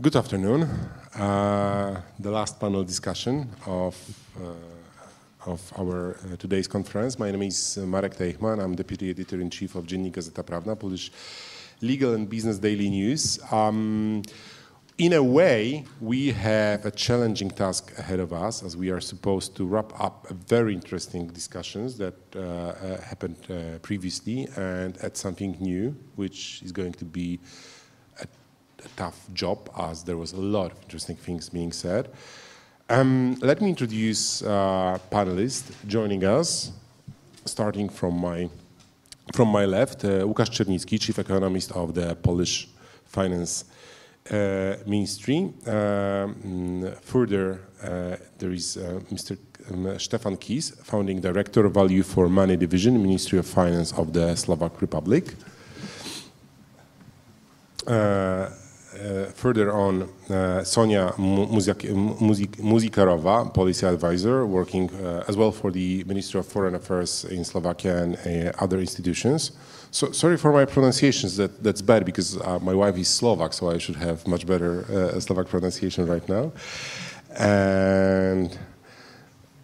Good afternoon. Uh, the last panel discussion of, uh, of our uh, today's conference. My name is Marek Tejchman. I'm Deputy Editor-in-Chief of Dziennik Gazeta Prawna, Polish legal and business daily news. Um, in a way, we have a challenging task ahead of us as we are supposed to wrap up very interesting discussions that uh, uh, happened uh, previously and add something new, which is going to be tough job as there was a lot of interesting things being said. Um, let me introduce uh, panelists joining us, starting from my from my left, uh, Łukasz Czernicki, Chief Economist of the Polish Finance uh, Ministry. Um, further, uh, there is uh, Mr. Um, Stefan Kiss, Founding Director, of Value for Money Division, Ministry of Finance of the Slovak Republic. Uh, uh, further on, uh, Sonia Muzikarova, policy advisor, working uh, as well for the Ministry of Foreign Affairs in Slovakia and other institutions. So sorry for my pronunciations. That that's bad because my wife is Slovak, so I should have much better Slovak pronunciation right now. And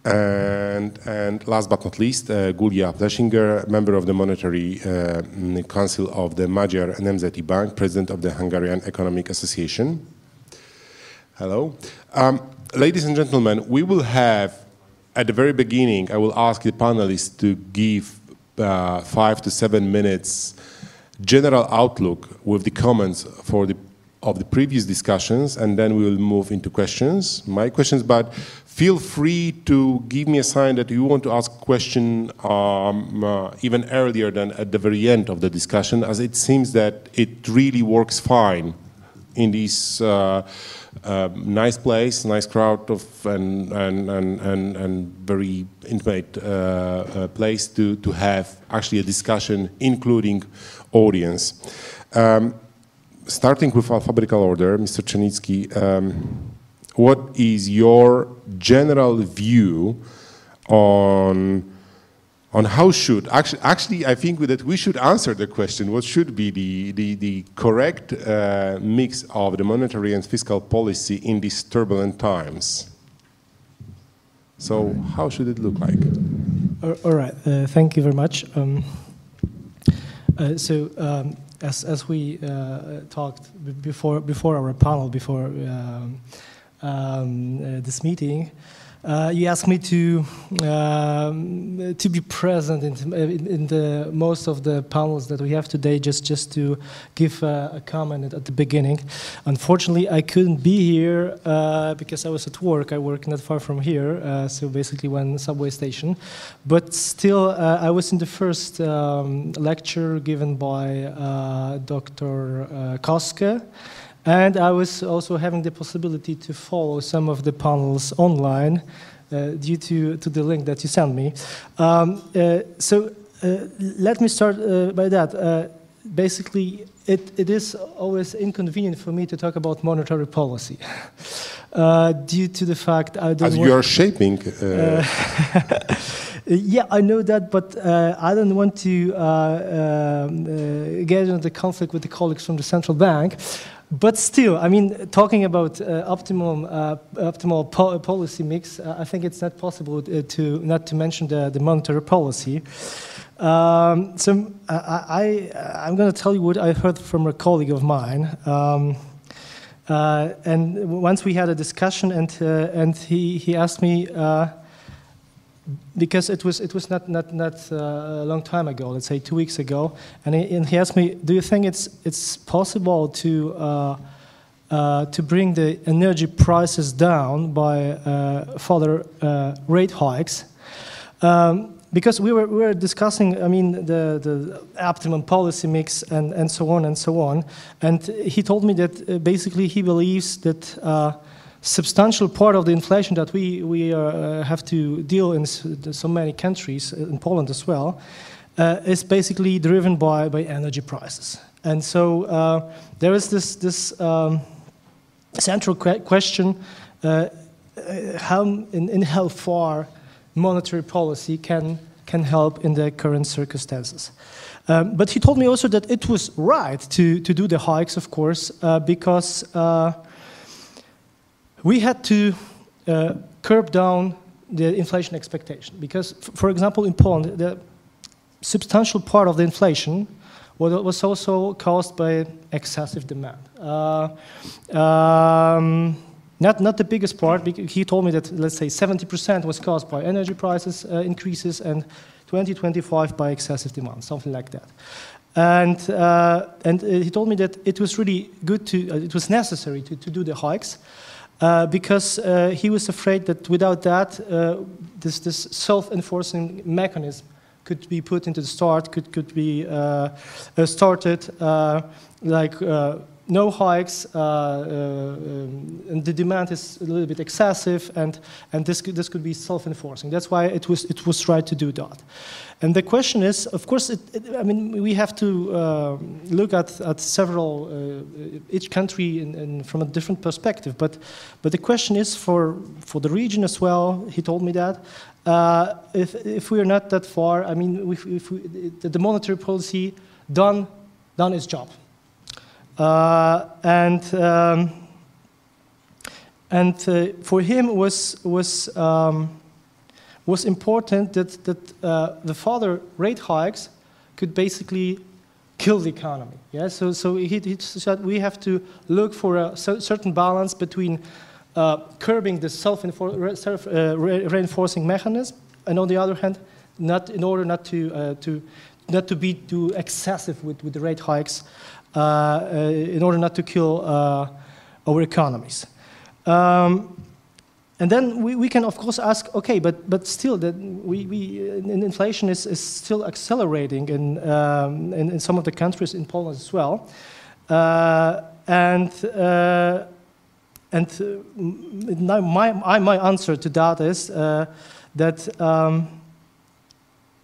and, and last but not least, uh, Gyula member of the Monetary uh, Council of the Magyar Nemzeti Bank, president of the Hungarian Economic Association. Hello. Um, ladies and gentlemen, we will have, at the very beginning, I will ask the panelists to give uh, five to seven minutes general outlook with the comments for the of the previous discussions, and then we will move into questions, my questions, but feel free to give me a sign that you want to ask a question um, uh, even earlier than at the very end of the discussion, as it seems that it really works fine in this uh, uh, nice place, nice crowd of and and and and, and very intimate uh, uh, place to to have actually a discussion, including audience. Um, starting with alphabetical order, Mr. Czernicki. Um, what is your general view on on how should actually actually I think that we should answer the question what should be the the, the correct uh, mix of the monetary and fiscal policy in these turbulent times. So how should it look like? All right, uh, thank you very much. Um, uh, so. Um, as, as we uh, talked before before our panel before um, uh, this meeting. Uh, you asked me to um, to be present in, in, the most of the panels that we have today, just just to give uh, a comment at the beginning. Unfortunately, I couldn't be here uh, because I was at work. I work not far from here, uh, so basically one subway station. But still, uh, I was in the first um, lecture given by Dr. Koske. And I was also having the possibility to follow some of the panels online uh, due to, to the link that you sent me. Um, uh, so uh, let me start uh, by that. Uh, basically, it, it is always inconvenient for me to talk about monetary policy uh, due to the fact I don't. As you are shaping. Yeah, I know that, but uh, I don't want to uh, um, get into the conflict with the colleagues from the central bank. But still, I mean, talking about uh, optimum, uh, optimal po policy mix, uh, I think it's not possible uh, to not to mention the, the monetary policy. Um, so I, I, am going to tell you what I heard from a colleague of mine. Um, uh, and once we had a discussion, and, uh, and he, he asked me, because it was it was not not not uh, a long time ago, let's say two weeks ago, and he, and he asked me, "Do you think it's it's possible to uh, uh, to bring the energy prices down by uh, further uh, rate hikes?" Um, because we were, we were discussing, I mean, the, the optimum policy mix and, and so on and so on. And he told me that uh, basically he believes that substantial part of the inflation that we, we uh, have to deal in so many countries, uh, in Poland as well, uh, is basically driven by, by energy prices. And so uh, there is this, this um, central que question uh, uh, how, in, in, how far monetary policy can, can help in the current circumstances. Um, but he told me also that it was right to, to do the hikes, of course, uh, because uh, we had to uh, curb down the inflation expectation. Because, for example, in Poland, the substantial part of the inflation was also caused by excessive demand. Uh, um, not, not the biggest part, he told me that, let's say, 70% was caused by energy prices uh, increases and 20, 25 by excessive demand, something like that. And, uh, and uh, he told me that it was really good to, uh, it was necessary to, to do the hikes uh, because uh, he was afraid that without that, uh, this, this self-enforcing mechanism could be put into the start, could, could be uh, uh, started like no hikes, uh, uh, and the demand is a little bit excessive, and, and this, could, this could be self-enforcing. That's why it was, it was tried to do that. And the question is, of course, it, it, I mean, we have to uh, look at, at several, each country in, in, from a different perspective. But, but the question is for, for the region as well, he told me that, uh, if, if we are not that far, I mean, if, if we, the monetary policy done, done its job. Uh, and um, and uh, for him was was um, was important that that uh, the further rate hikes could basically kill the economy. Yeah, so so he, he said we have to look for a certain balance between uh, curbing the self-reinforcing uh, mechanism, and on the other hand, not in order not to uh, to not to be too excessive with, with the rate hikes, in order not to kill uh, our economies. Um, and then we, we can, of course, ask, okay, but, but still, that we, we, inflation is, is still accelerating in, um, in, in, some of the countries, in Poland as well. Uh, and uh, and uh, my, my answer to that is that um,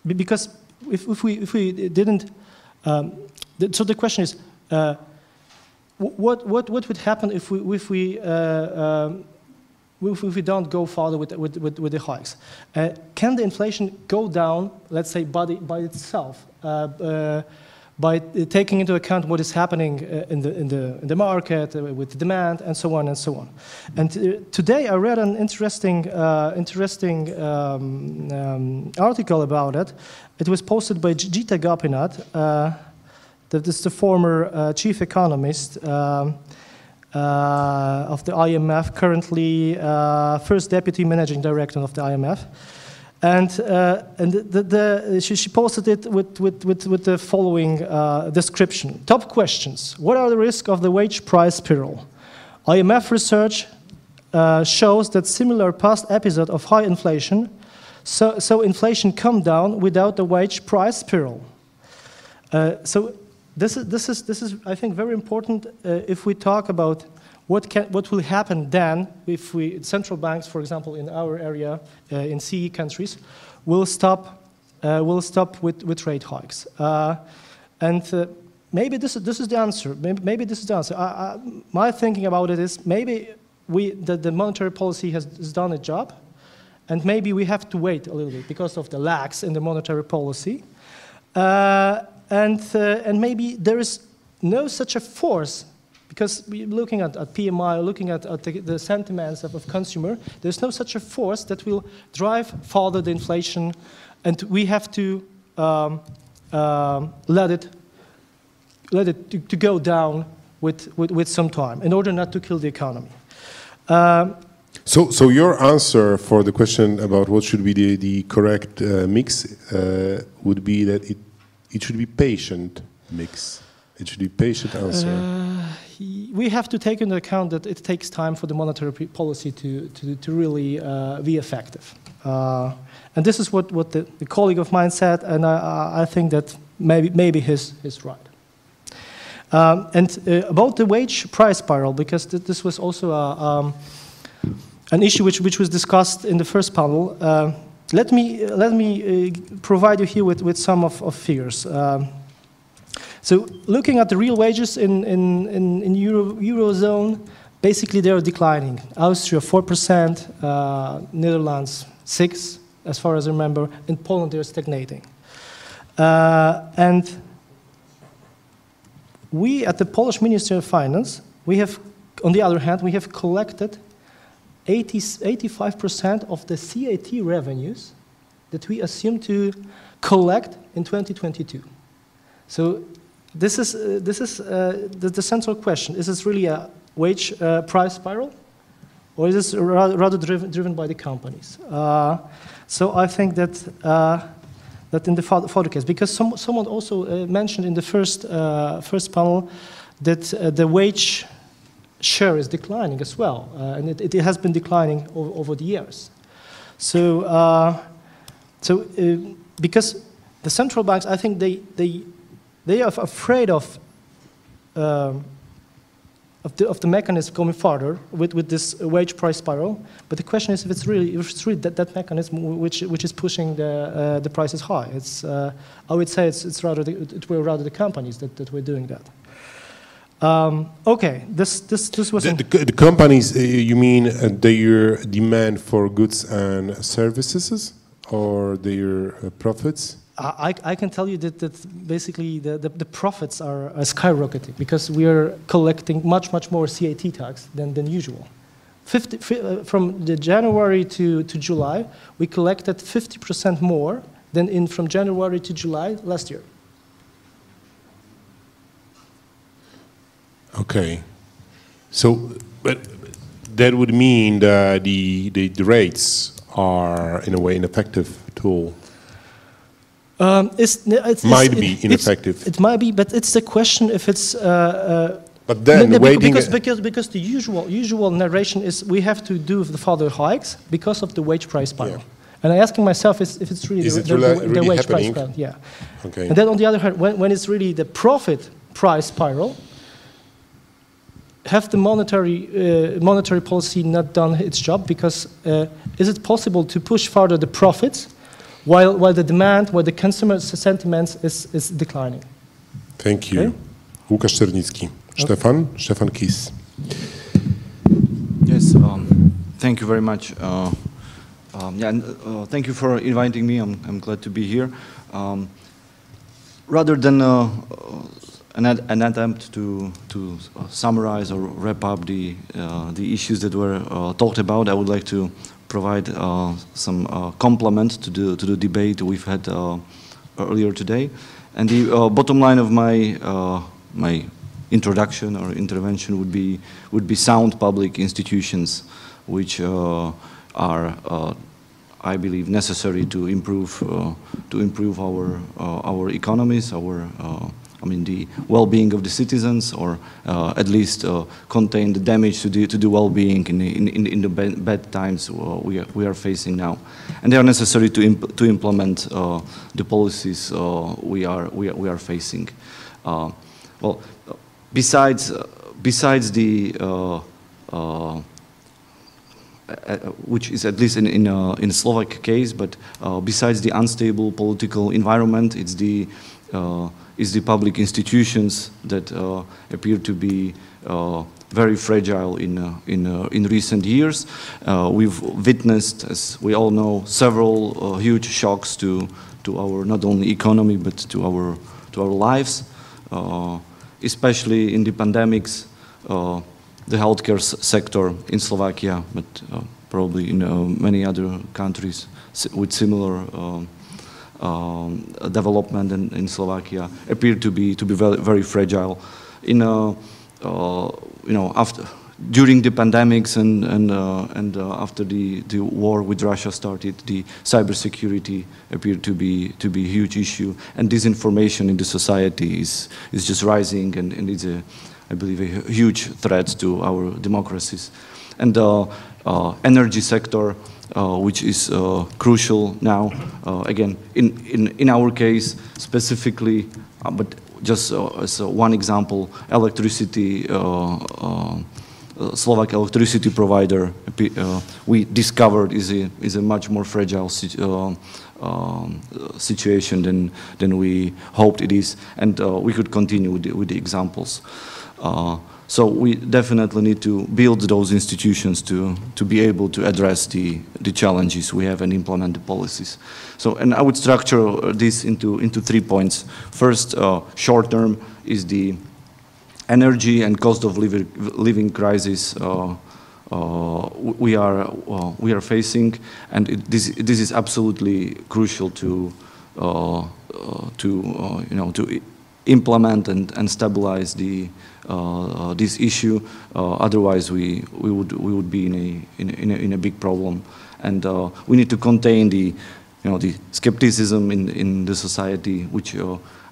because if, if, we, if we didn't, um, so the question is, uh, what, what, what would happen if we, if we, uh, um, if, we don't go further with, with, with, with the hikes? Uh, can the inflation go down, let's say, by, the, by itself? by taking into account what is happening uh, in, the, in, the, in the market uh, with demand and so on and so on. And uh, today I read an interesting, interesting um, um, article about it. It was posted by Gita Gopinath that is the former uh, chief economist um, uh, of the IMF, currently uh, first deputy managing director of the IMF. And, uh, and the, the, she, she, posted it with, with, with, with the following uh, description. Top questions. What are the risks of the wage price spiral? IMF research uh, shows that similar past episode of high inflation, so, so inflation come down without the wage price spiral. so this is, this is, this is I think, very important uh, if we talk about what, can, what will happen then if we, central banks, for example, in our area, uh, in CE countries, will stop, uh, will stop with, with rate hikes. Uh, and uh, maybe this, this is the answer. Maybe, maybe this is the answer. I, I, my thinking about it is maybe we, the, the monetary policy has, has done a job, and maybe we have to wait a little bit because of the lags in the monetary policy. Uh, and, uh, and maybe there is no such a force because looking at, at PMI, looking at, at the, the, sentiments of, of consumer, there's no such a force that will drive further the inflation, and we have to um, um, let it let it to, to, go down with, with, with some time in order not to kill the economy. Um, so, so your answer for the question about what should be the, the correct uh, mix uh, would be that it it should be patient mix. It should be patient answer. Uh, we have to take into account that it takes time for the monetary policy to, to, to really uh, be effective. Uh, and this is what, what the, the, colleague of mine said, and I, I think that maybe, maybe he's, he's right. Um, and uh, about the wage price spiral, because th this was also a, um, an issue which, which was discussed in the first panel. Uh, let me, let me uh, provide you here with, with some of, of figures. Um, so looking at the real wages in, in, in, in Euro, Eurozone, basically they are declining. Austria 4%, uh, Netherlands 6 as far as I remember. In Poland, they're stagnating. Uh, and we, at the Polish Ministry of Finance, we have, on the other hand, we have collected 80, 85% of the CAT revenues that we assume to collect in 2022. So this is, uh, this is uh, the, the, central question. Is this really a wage uh, price spiral? Or is this rather, driven, driven by the companies? Uh, so I think that, uh, that in the further case, because some, someone also uh, mentioned in the first, first panel that the wage share is declining as well, and it, it, has been declining over, over the years. So, so because the central banks, I think they, they they are afraid of, um, of, the, of the mechanism going further with, with this wage price spiral. But the question is if it's really, if it's really that, that mechanism which, which is pushing the, uh, the prices high. It's, uh, I would say it's, it's rather the, it will rather the companies that, that were doing that. Um, okay, this, this, this was... The, the, the companies, uh, you mean uh, their demand for goods and services or their uh, profits? I, I can tell you that, that basically the, the, the profits are, are, skyrocketing because we are collecting much, much more CAT tax than, than usual. 50, uh, from the January to, to July, we collected 50% more than in from January to July last year. Okay. So, but that would mean that the, the, the rates are, in a way, an effective tool um, it's, it's, might it's, be ineffective. It might be, but it's the question if it's. Uh, uh, but then no, waiting because, because because the usual usual narration is we have to do the further hikes because of the wage price spiral. Yeah. And I'm asking myself is if it's really is the, it the, really, the, really wage happening? price spiral. Yeah. Okay. And then on the other hand, when, when it's really the profit price spiral, have the monetary uh, monetary policy not done its job? Because uh, is it possible to push further the profits while, while the demand, while the consumer sentiment is, is declining. Thank you. Okay? Łukasz Czernicki. Okay. Stefan, Stefan Kiss. Yes, um, thank you very much. Uh, um, yeah, and, uh, thank you for inviting me. I'm, I'm glad to be here. Um, rather than uh, an, attempt to, to uh, summarize or wrap up the, uh, the issues that were uh, talked about, I would like to provide uh, some uh, complement to the, to the debate we've had earlier today. And the bottom line of my, my introduction or intervention would be, would be sound public institutions, which are I believe necessary to improve uh, to improve our uh, our economies, our I mean, the well-being of the citizens, or uh, at least uh, contain the damage to the, to the well-being in, in, in the bad, times uh, we, are, we are facing now. And they are necessary to, imp to implement uh, the policies uh, we, are, we, are, we are facing. Uh, well, besides, besides the which is at least in in, uh, in Slovak case, but uh, besides the unstable political environment, it's the uh, is the public institutions that uh, appear to be uh, very fragile in, uh, in, in recent years. we've witnessed, as we all know, several huge shocks to, to our not only economy but to our, to our lives, especially in the pandemics, the healthcare sector in Slovakia, but probably in many other countries with similar um, um, development in, in, Slovakia appear to be to be very, very fragile. In uh, uh, you know after during the pandemics and and uh, and uh, after the the war with Russia started, the cybersecurity appeared to be to be a huge issue, and disinformation in the society is is just rising, and, and it's a I believe a huge threat to our democracies, and the uh, energy sector uh, which is uh, crucial now. Uh, again, in, in, in our case specifically, but just as one example, electricity, Slovak electricity provider, we discovered is a, is a much more fragile um, situation than, than we hoped it is. And uh, we could continue with the, with the examples. Uh, so we definitely need to build those institutions to, to be able to address the, the challenges we have and implement the policies. So, and I would structure this into, into three points. First, uh, short term is the energy and cost of living, living crisis uh, uh, we are uh, we are facing, and it, this this is absolutely crucial to uh, uh, to you know to implement and, and stabilize the this issue. otherwise, we we would we would be in a in a, in a, big problem, and we need to contain the you know the skepticism in in the society, which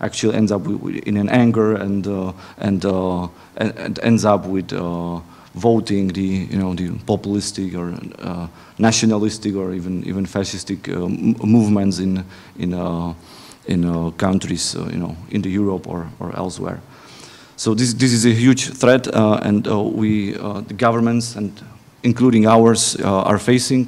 actually ends up in an anger and uh, and, uh, and, ends up with uh, voting the you know the populistic or uh, nationalistic or even even fascistic uh, movements in in uh, in uh, countries uh, you know in the Europe or or elsewhere. So this this is a huge threat, uh, and we the governments and including ours are facing,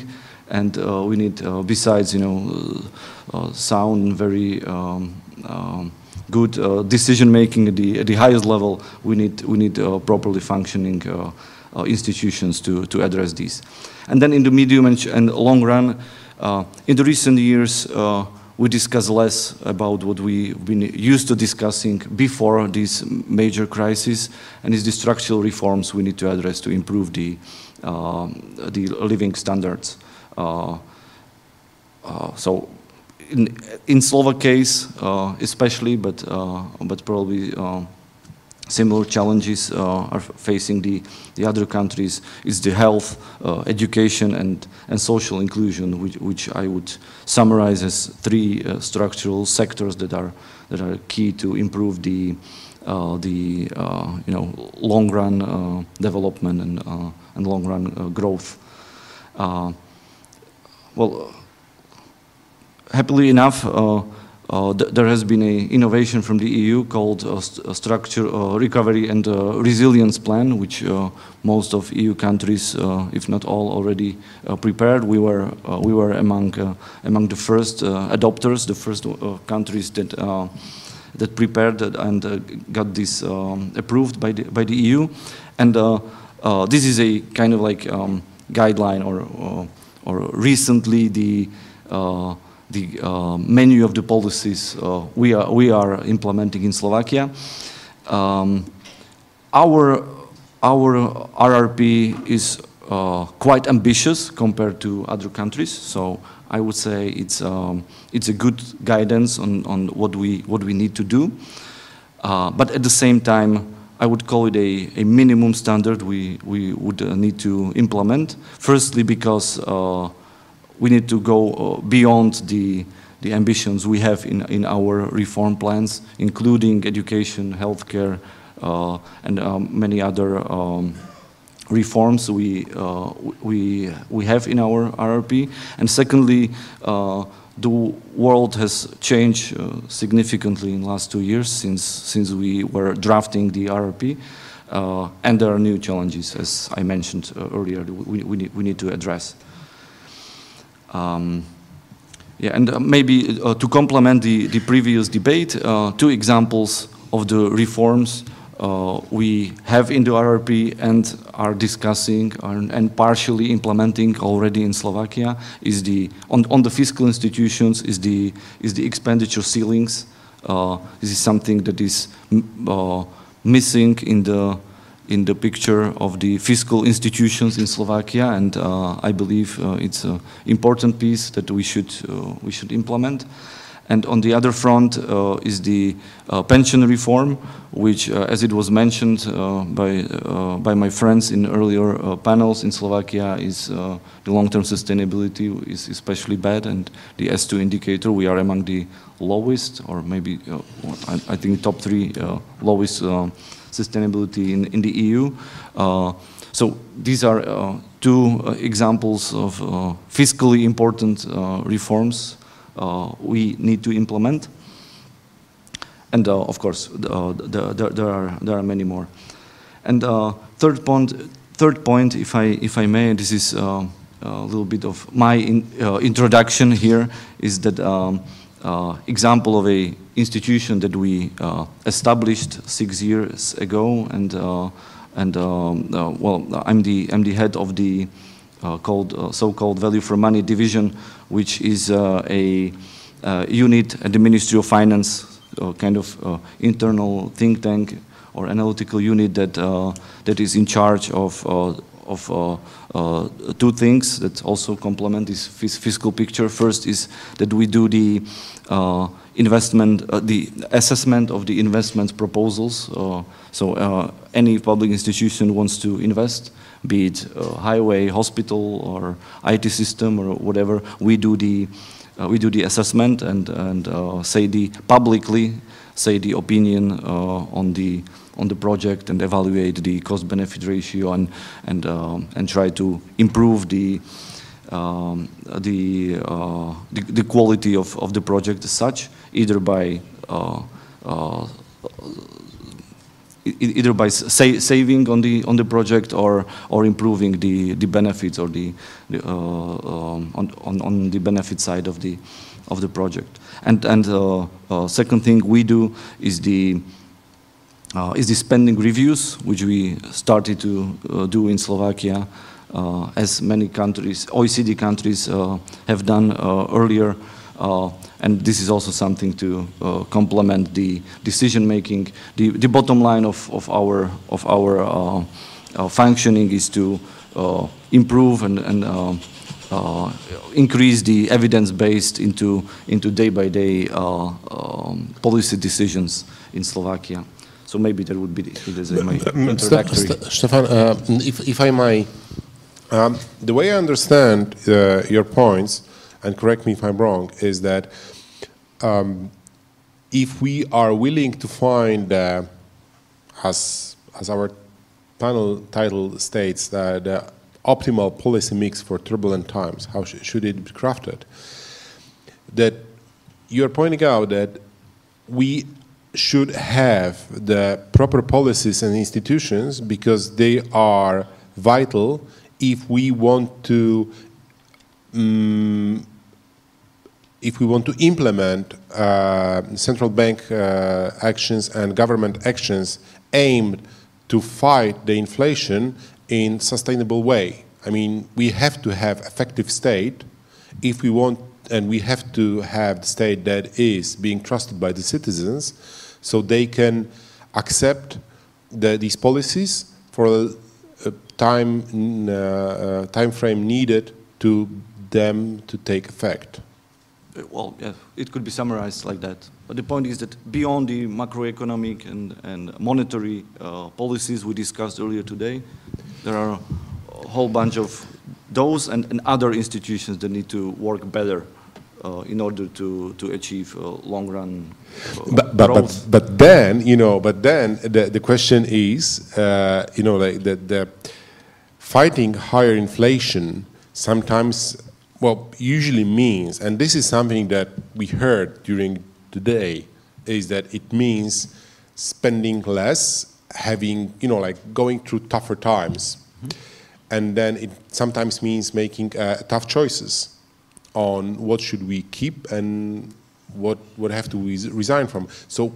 and we need besides you know sound very. Um, um, good uh, decision making at the, at the highest level, we need, we need uh, properly functioning uh, uh, institutions to, to address these. And then in the medium and, and long run, uh, in the recent years, uh, we discuss less about what we've been used to discussing before this major crisis, and is the structural reforms we need to address to improve the, uh, the living standards. Uh, uh, so in, in Slovak case, especially, but, but probably similar challenges uh, are facing the, the other countries is the health, uh, education and, and social inclusion, which, which I would summarize as three uh, structural sectors that are, that are key to improve the, uh, the uh, you know, long run uh, development and, and long run growth. well, happily enough, th there has been an innovation from the EU called a, st a structure uh, recovery and uh, resilience plan, which uh, most of EU countries, uh, if not all, already uh, prepared. We were we were among among the first adopters, the first countries that that prepared and got this um, approved by the by the EU, and this is a kind of like um, guideline or or recently the the uh, menu of the policies uh, we, are, we are implementing in Slovakia. Um, our, our RRP is uh, quite ambitious compared to other countries, so I would say it's, um, it's a good guidance on, on what, we, what we need to do. Uh, but at the same time, I would call it a, a minimum standard we, we would uh, need to implement. Firstly, because uh, we need to go uh, beyond the, the ambitions we have in, in our reform plans, including education, healthcare, uh, and um, many other um, reforms we, uh, we, we have in our RRP. And secondly, uh, the world has changed uh, significantly in the last two years since, since we were drafting the RRP. Uh, and there are new challenges, as I mentioned earlier, we, we, need, we need to address. Um, yeah, and uh, maybe uh, to complement the, the previous debate, uh, two examples of the reforms we have in the RRP and are discussing and partially implementing already in Slovakia is the on, on the fiscal institutions is the is the expenditure ceilings. This is something that is missing in the in the picture of the fiscal institutions in Slovakia, and uh, I believe uh, it's an important piece that we should uh, we should implement. And on the other front uh, is the uh, pension reform, which, uh, as it was mentioned by by my friends in earlier panels in Slovakia, is the long-term sustainability is especially bad, and the S2 indicator we are among the lowest, or maybe I, I, think top three lowest sustainability in, in the EU. Uh, so these are uh, two uh, examples of fiscally important reforms we need to implement. And of course, the, the, there, are, there are many more. And third point, third point, if I, if I may, this is a little bit of my in, introduction here, is that um, uh, example of a institution that we uh, established six years ago and uh, and um, uh, well, I'm the I'm the head of the uh, called uh, so-called value for money division, which is a unit at the Ministry of Finance, kind of internal think tank or analytical unit that that is in charge of of uh, uh, two things that also complement this fiscal picture. First is that we do the uh, investment, the assessment of the investment proposals. so any public institution wants to invest, be it highway, hospital, or IT system, or whatever, we do the uh, we do the assessment and and uh, say the publicly say the opinion uh, on the on the project and evaluate the cost-benefit ratio and and um, and try to improve the um, the, uh, the, the quality of of the project as such, either by uh, uh, either by sa saving on the on the project or or improving the the benefits or the, the uh, um, on, on on the benefit side of the of the project. And and uh, uh, second thing we do is the uh, is the spending reviews, which we started to uh, do in Slovakia, uh, as many countries, OECD countries, uh, have done uh, earlier. Uh, and this is also something to complement the decision making. The, the bottom line of, of our, of our functioning is to improve and, and increase the evidence based into, into day by day um, policy decisions in Slovakia. So maybe that would be the, my introductory. Stefan, uh, if, if I may, um, the way I understand uh, your points, and correct me if I'm wrong, is that um, if we are willing to find, uh, as, as our panel title states, that the optimal policy mix for turbulent times, how sh should it be crafted, that you're pointing out that we should have the proper policies and institutions because they are vital if we want to um, if we want to implement uh, central bank uh, actions and government actions aimed to fight the inflation in sustainable way. I mean, we have to have effective state if we want, and we have to have the state that is being trusted by the citizens so they can accept the, these policies for a time, uh, time frame needed to them to take effect. Well, yeah, it could be summarized like that. But the point is that beyond the macroeconomic and, and monetary uh, policies we discussed earlier today, there are a whole bunch of those and, and other institutions that need to work better uh, in order to, to achieve long run uh, but, but, but, but, then, you know, but then the, the question is, uh, you know, like the, the fighting higher inflation sometimes, well, usually means, and this is something that we heard during the day, is that it means spending less, having, you know, like going through tougher times. Mm -hmm. And then it sometimes means making uh, tough choices on what should we keep and what what have to we resign from. So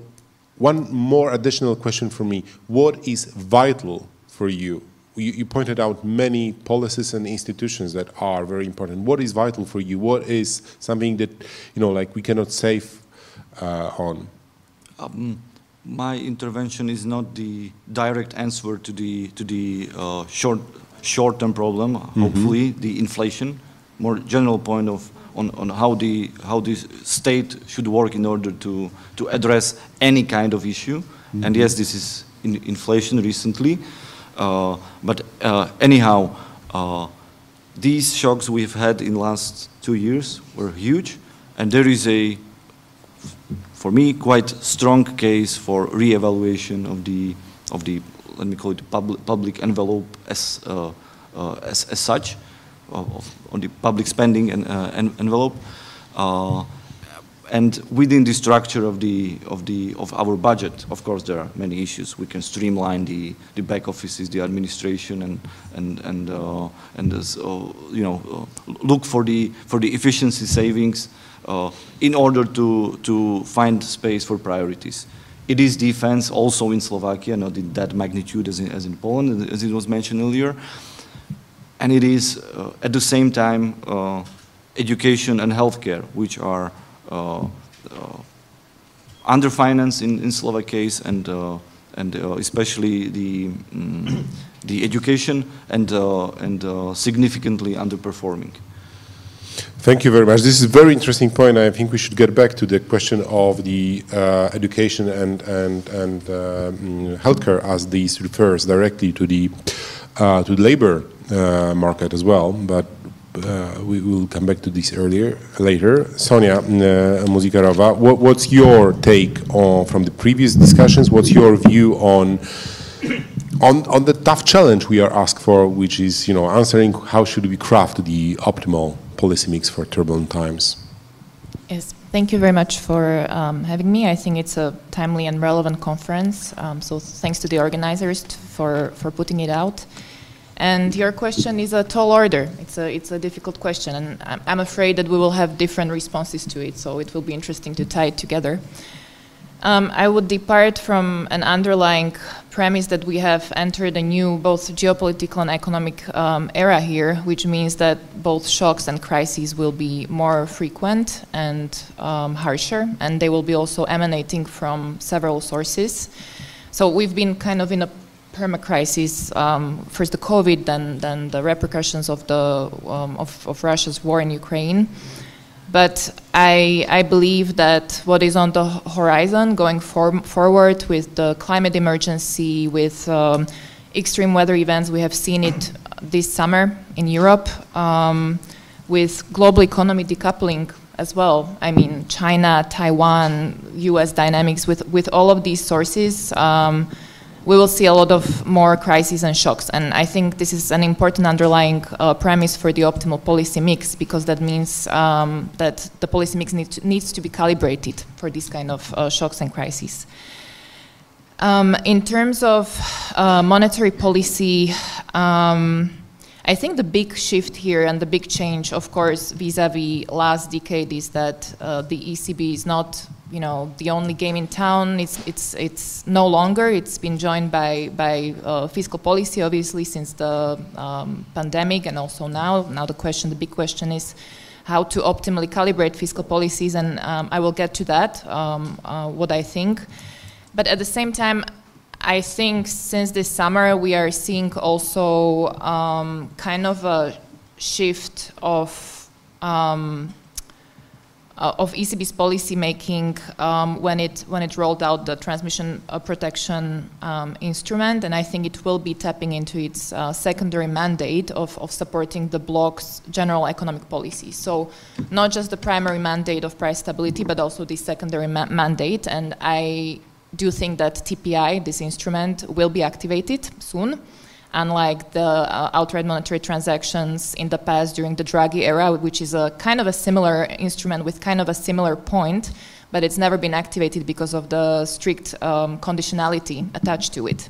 one more additional question for me. What is vital for you? you? You pointed out many policies and institutions that are very important. What is vital for you? What is something that, you know, like we cannot save uh, on? Um, my intervention is not the direct answer to the to the uh, short short-term problem. Mm -hmm. Hopefully, the inflation more general point of on, on how the how the state should work in order to to address any kind of issue. Mm -hmm. And yes, this is in inflation recently, uh, but uh, anyhow, uh, these shocks we've had in the last two years were huge, and there is a for me quite strong case for re-evaluation of the of the let me call it public public envelope as uh, uh, as, as such of, on the public spending and, uh, envelope. Uh, and within the structure of the of the of our budget, of course, there are many issues. We can streamline the the back offices, the administration, and and and uh, and uh, you know look for the for the efficiency savings in order to to find space for priorities. it is defense also in Slovakia, not in that magnitude as in, as in Poland, as it was mentioned earlier. And it is uh, at the same time uh, education and healthcare, which are uh, underfinanced in, in Slovak case and, and especially the, um, the education and, and significantly underperforming. Thank you very much. This is a very interesting point. I think we should get back to the question of the uh, education and and and uh, mm, healthcare, as this refers directly to the uh, to labor market as well. But uh, we will come back to this earlier later. Sonia uh, Muzikarova, what, what's your take on from the previous discussions? What's your view on? On, on the tough challenge we are asked for, which is you know answering how should we craft the optimal policy mix for turbulent times. Yes, thank you very much for um, having me. I think it's a timely and relevant conference. Um, so thanks to the organizers for, for putting it out. And your question is a tall order. It's a, it's a difficult question, and I'm, I'm afraid that we will have different responses to it, so it will be interesting to tie it together. Um, I would depart from an underlying premise that we have entered a new both geopolitical and economic um, era here, which means that both shocks and crises will be more frequent and um, harsher, and they will be also emanating from several sources. So we've been kind of in a perma-crisis, um, first the COVID, then, then the repercussions of, the, um, of, of Russia's war in Ukraine. But I, I believe that what is on the horizon going for, forward with the climate emergency, with um, extreme weather events, we have seen it this summer in Europe, um, with global economy decoupling as well. I mean, China, Taiwan, US dynamics, with, with all of these sources. We will see a lot of more crises and shocks. And I think this is an important underlying uh, premise for the optimal policy mix because that means um, that the policy mix need to, needs to be calibrated for these kind of uh, shocks and crises. Um, in terms of uh, monetary policy, um, I think the big shift here and the big change, of course, vis-a-vis -vis last decade is that uh, the ECB is not you know the only game in town. It's it's it's no longer. It's been joined by by uh, fiscal policy, obviously, since the um, pandemic, and also now. Now the question, the big question is how to optimally calibrate fiscal policies, and um, I will get to that. Um, uh, what I think, but at the same time. I think since this summer we are seeing also um, kind of a shift of um, uh, of ECB's policy making um, when it when it rolled out the transmission uh, protection um, instrument, and I think it will be tapping into its uh, secondary mandate of, of supporting the bloc's general economic policy. So, not just the primary mandate of price stability, but also the secondary ma mandate. And I do you think that TPI, this instrument, will be activated soon unlike the uh, outright monetary transactions in the past during the Draghi era, which is a kind of a similar instrument with kind of a similar point, but it's never been activated because of the strict um, conditionality attached to it.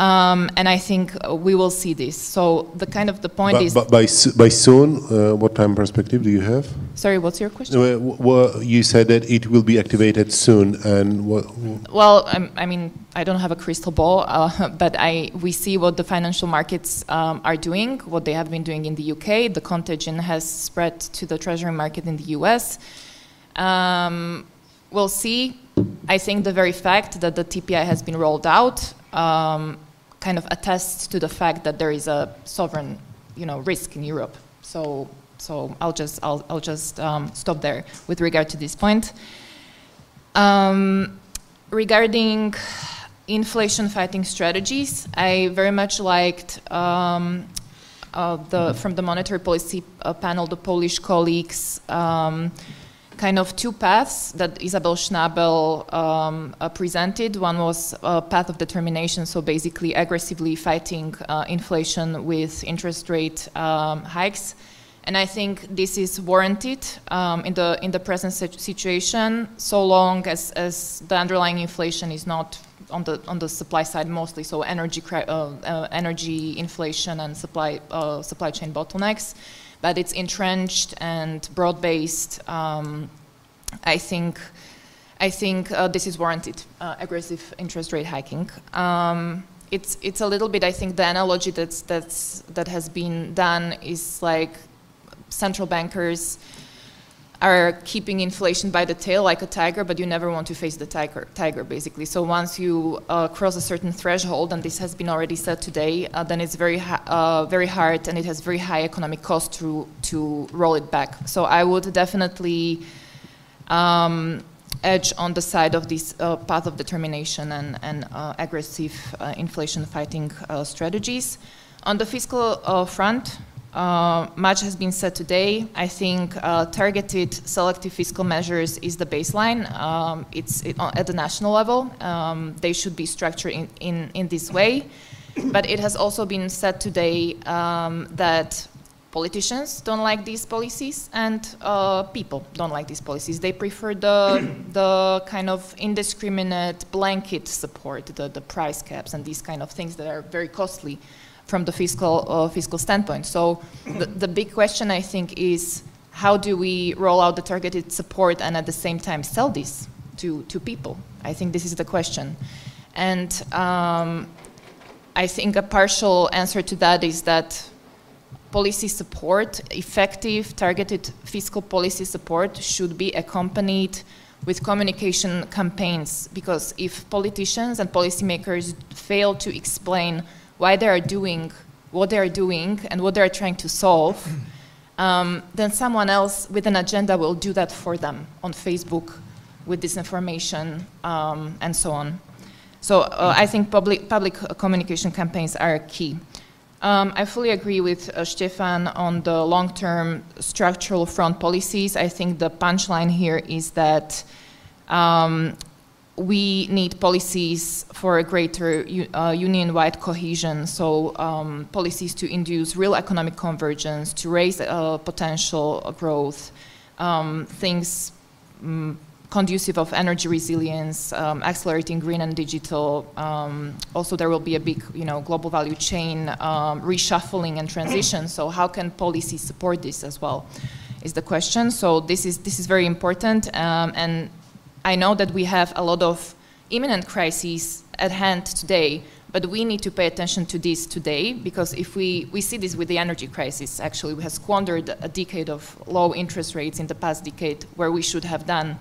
Um, and I think we will see this. So the kind of the point but, is. But by by soon, uh, what time perspective do you have? Sorry, what's your question? Uh, well, you said that it will be activated soon, and what? Well, i mean, I don't have a crystal ball, uh, but I we see what the financial markets um, are doing, what they have been doing in the UK. The contagion has spread to the treasury market in the US. Um, we'll see. I think the very fact that the TPI has been rolled out um, kind of attests to the fact that there is a sovereign, you know, risk in Europe. So, so I'll just I'll, I'll just um, stop there with regard to this point. Um, regarding inflation fighting strategies, I very much liked um, uh, the from the monetary policy uh, panel the Polish colleagues um, kind of two paths that Isabel Schnabel um, uh, presented. One was a path of determination, so basically aggressively fighting uh, inflation with interest rate um, hikes. And I think this is warranted um, in the in the present situation, so long as, as the underlying inflation is not on the on the supply side mostly, so energy uh, uh, energy inflation and supply uh, supply chain bottlenecks but it's entrenched and broad-based. Um, I think I think uh, this is warranted, uh, aggressive interest rate hiking. Um, it's, it's a little bit, I think the analogy that's, that's, that has been done is like central bankers are keeping inflation by the tail like a tiger, but you never want to face the tiger, tiger basically. So once you uh, cross a certain threshold, and this has been already said today, uh, then it's very, uh, very hard and it has very high economic cost to, to roll it back. So I would definitely um, edge on the side of this uh, path of determination and, and uh, aggressive uh, inflation fighting strategies. On the fiscal front, uh, much has been said today. I think uh, targeted selective fiscal measures is the baseline. Um, it's it, at the national level. Um, they should be structured in, in, in, this way. But it has also been said today um, that politicians don't like these policies and uh, people don't like these policies. They prefer the, the kind of indiscriminate blanket support, the, the price caps and these kind of things that are very costly from the fiscal uh, fiscal standpoint. So the, the big question I think is how do we roll out the targeted support and at the same time sell this to to people? I think this is the question, and um, I think a partial answer to that is that policy support, effective targeted fiscal policy support, should be accompanied with communication campaigns because if politicians and policymakers fail to explain why they are doing what they are doing and what they are trying to solve, um, then someone else with an agenda will do that for them on Facebook with disinformation um, and so on. So uh, I think public, public communication campaigns are key. Um, I fully agree with uh, Stefan on the long-term structural front policies. I think the punchline here is that um, we need policies for a greater uh, union-wide cohesion, so um, policies to induce real economic convergence, to raise uh, potential growth, um, things um, conducive of energy resilience, um, accelerating green and digital. Um, also, there will be a big, you know, global value chain um, reshuffling and transition. So, how can policy support this as well? Is the question. So, this is this is very important, and I know that we have a lot of imminent crises at hand today, but we need to pay attention to this today because if we, we see this with the energy crisis, actually, we have squandered a decade of low interest rates in the past decade where we should have done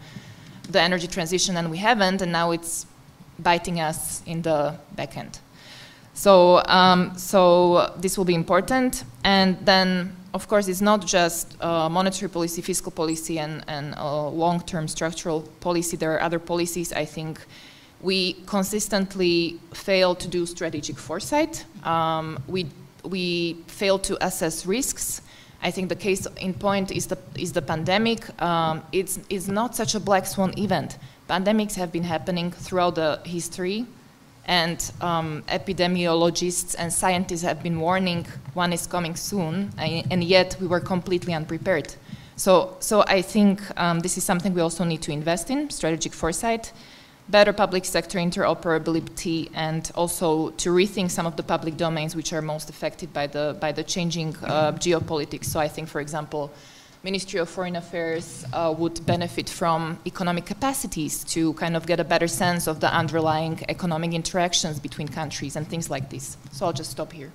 the energy transition and we haven't, and now it's biting us in the back end. So, um, so this will be important. And then of course, it's not just uh, monetary policy, fiscal policy, and, and uh, long-term structural policy. There are other policies. I think we consistently fail to do strategic foresight. Um, we we fail to assess risks. I think the case in point is the is the pandemic. Um, it's it's not such a black swan event. Pandemics have been happening throughout the history and um, epidemiologists and scientists have been warning one is coming soon, and yet we were completely unprepared. So, so I think um, this is something we also need to invest in, strategic foresight, better public sector interoperability, and also to rethink some of the public domains which are most affected by the, by the changing uh, geopolitics. So I think, for example, Ministry of Foreign Affairs uh, would benefit from economic capacities to kind of get a better sense of the underlying economic interactions between countries and things like this. So I'll just stop here.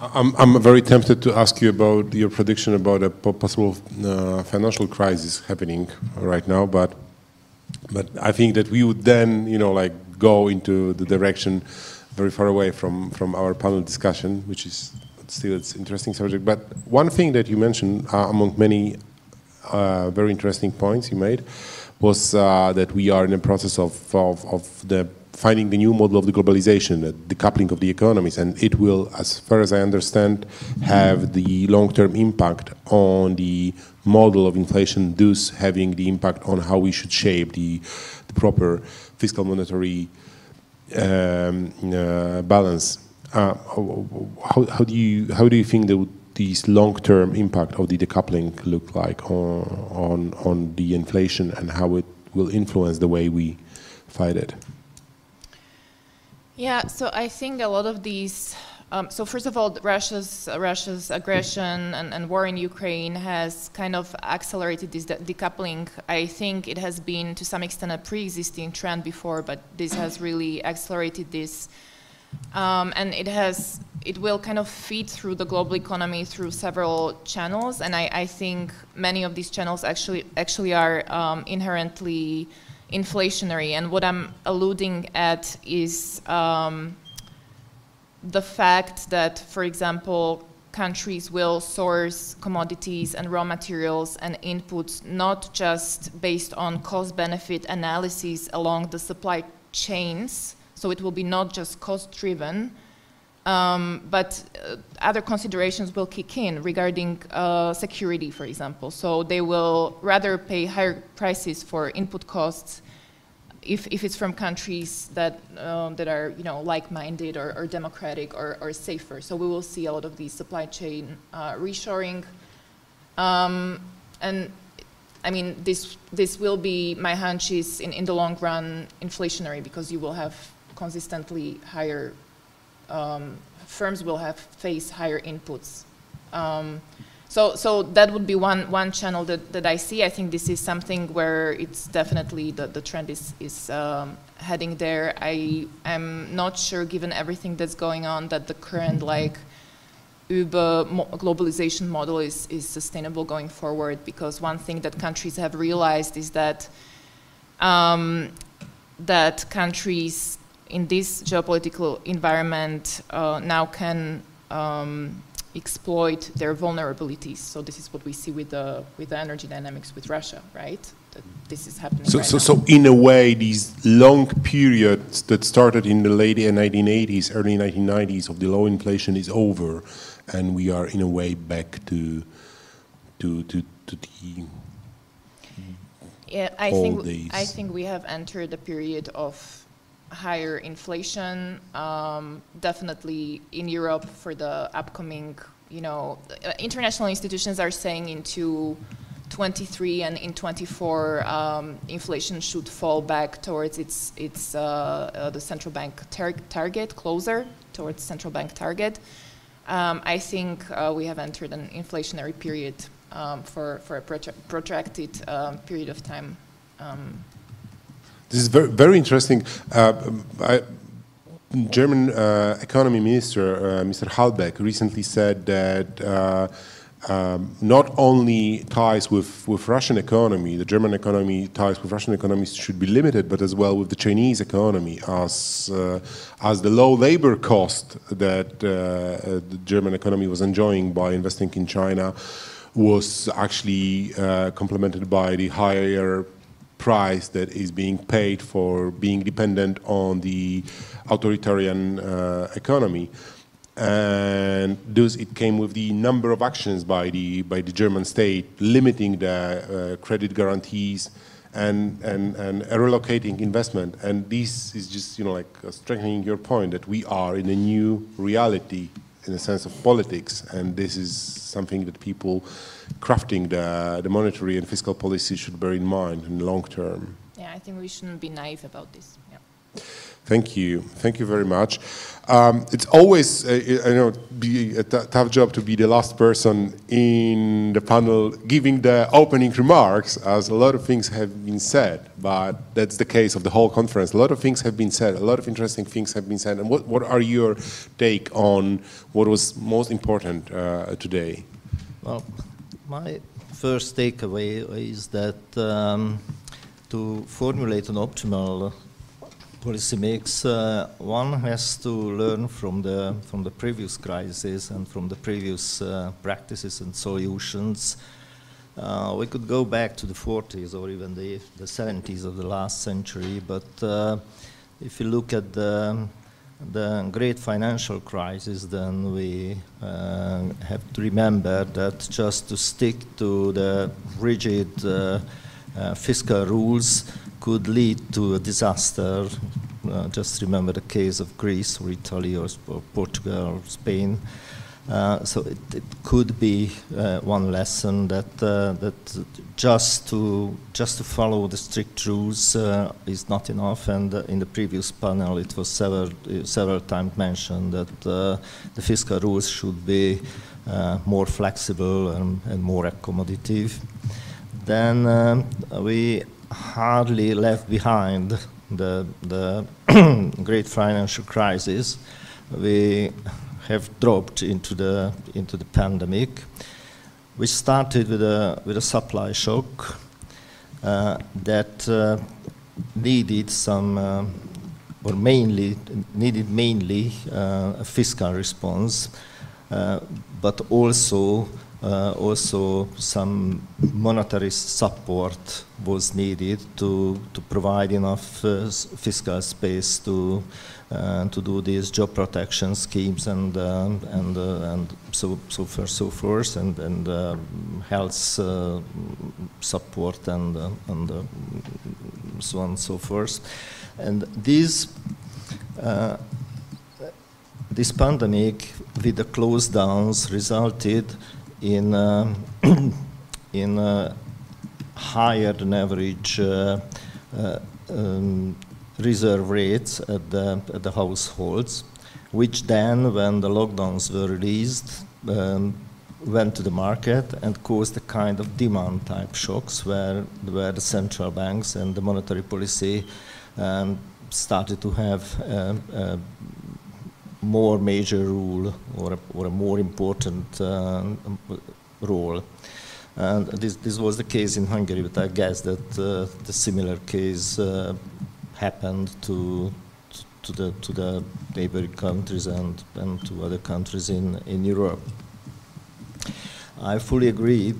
I'm, I'm very tempted to ask you about your prediction about a possible uh, financial crisis happening right now, but but I think that we would then, you know, like go into the direction very far away from from our panel discussion, which is still it's interesting subject. But one thing that you mentioned uh, among many uh, very interesting points you made was uh, that we are in the process of, of, of, the finding the new model of the globalization, the decoupling of the economies, and it will, as far as I understand, have the long-term impact on the model of inflation, thus having the impact on how we should shape the, the proper fiscal monetary um, uh, balance uh, how, how, do you how do you think that these long-term impact of the decoupling look like on, on on the inflation and how it will influence the way we fight it? Yeah, so I think a lot of these Um, so first of all, Russia's Russia's aggression and, and, war in Ukraine has kind of accelerated this de decoupling. I think it has been to some extent a pre-existing trend before, but this has really accelerated this, um, and it has it will kind of feed through the global economy through several channels, and I, I think many of these channels actually actually are um, inherently inflationary. And what I'm alluding at is um, the fact that, for example, countries will source commodities and raw materials and inputs not just based on cost benefit analysis along the supply chains, so it will be not just cost driven, um, but uh, other considerations will kick in regarding uh, security, for example. So they will rather pay higher prices for input costs if, if it's from countries that, um, that are you know, like-minded or, or democratic or, or, safer. So we will see a lot of these supply chain uh, reshoring. Um, and I mean, this, this will be, my hunch is in, in the long run inflationary because you will have consistently higher, um, firms will have face higher inputs. Um, so, so that would be one, one channel that, that I see. I think this is something where it's definitely the, the trend is, is um, heading there. I am not sure, given everything that's going on, that the current like Uber mo globalization model is, is sustainable going forward. Because one thing that countries have realized is that um, that countries in this geopolitical environment uh, now can um, exploit their vulnerabilities. So this is what we see with the with the energy dynamics with Russia, right? That this is happening. So, right so, now. so in a way, these long periods that started in the late 1980s, early 1990s of the low inflation is over, and we are in a way back to to to, to the yeah, I think I think we have entered a period of higher inflation, um, definitely in Europe for the upcoming, you know, international institutions are saying into 23 and in 24 um, inflation should fall back towards its, its uh, uh, the central bank tar target, closer towards central bank target. Um, I think uh, we have entered an inflationary period um, for, for a protracted um, period of time. This is very, very interesting. Uh, I, German uh, economy minister, uh, Mr. Habeck, recently said that uh, um, not only ties with, with Russian economy, the German economy ties with Russian economy should be limited, but as well with the Chinese economy, as uh, as the low labor cost that uh, the German economy was enjoying by investing in China was actually complemented by the higher price that is being paid for being dependent on the authoritarian uh, economy. And thus it came with the number of actions by the, by the German state limiting the uh, credit guarantees and, and, and relocating investment. And this is just, you know, like uh, strengthening your point that we are in a new reality in the sense of politics. And this is something that people crafting the, the monetary and fiscal policy should bear in mind in the long term. Yeah, I think we shouldn't be naive about this. Yeah. Thank you. Thank you very much. Um, it's always, uh, I know, be a tough job to be the last person in the panel giving the opening remarks, as a lot of things have been said, but that's the case of the whole conference. A lot of things have been said, a lot of interesting things have been said. And what, what are your take on what was most important uh, today? Well, my first takeaway is that um, to formulate an optimal policy mix, uh, one has to learn from the from the previous crises and from the previous uh, practices and solutions. Uh, we could go back to the 40s or even the, the 70s of the last century, but uh, if you look at the the great financial crisis, then we uh, have to remember that just to stick to the rigid uh, fiscal rules could lead to a disaster. Uh, just remember the case of Greece or Italy or, or Portugal or Spain. Uh, so it, it, could be uh, one lesson that uh, that just to just to follow the strict rules uh, is not enough. And uh, in the previous panel, it was several several times mentioned that the fiscal rules should be more flexible and, and, more accommodative. Then um, we hardly left behind the the great financial crisis. We have dropped into the into the pandemic, which started with a with a supply shock uh, that uh, needed some uh, or mainly needed mainly uh, a fiscal response, uh, but also also some monetary support was needed to, to provide enough uh, fiscal space to uh, to do these job protection schemes and uh, and uh, and so so forth so forth and and um, health uh, support and and so on and so forth. And these this pandemic with the close downs resulted in, uh, in uh, higher than average uh, um, reserve rates at the, at the households, which then, when the lockdowns were released, um, went to the market and caused a kind of demand type shocks where, where the central banks and the monetary policy um, started to have uh, uh, more major rule or a, or a more important uh, role. And this, this was the case in Hungary, but I guess that uh, the similar case uh, happened to, to, the, to the neighboring countries and, and to other countries in, in Europe. I fully agree.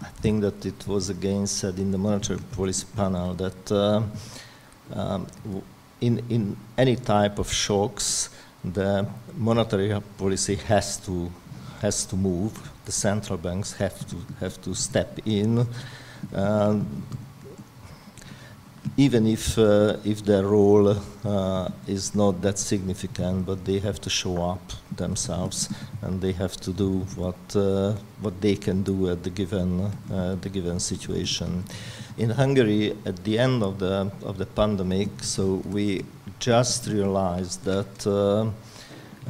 I think that it was again said in the monetary policy panel that uh, um, in, in any type of shocks, the monetary policy has to has to move. The central banks have to have to step in, um, even if uh, if their role uh, is not that significant. But they have to show up themselves, and they have to do what uh, what they can do at the given uh, the given situation. In Hungary, at the end of the of the pandemic, so we just realized that uh,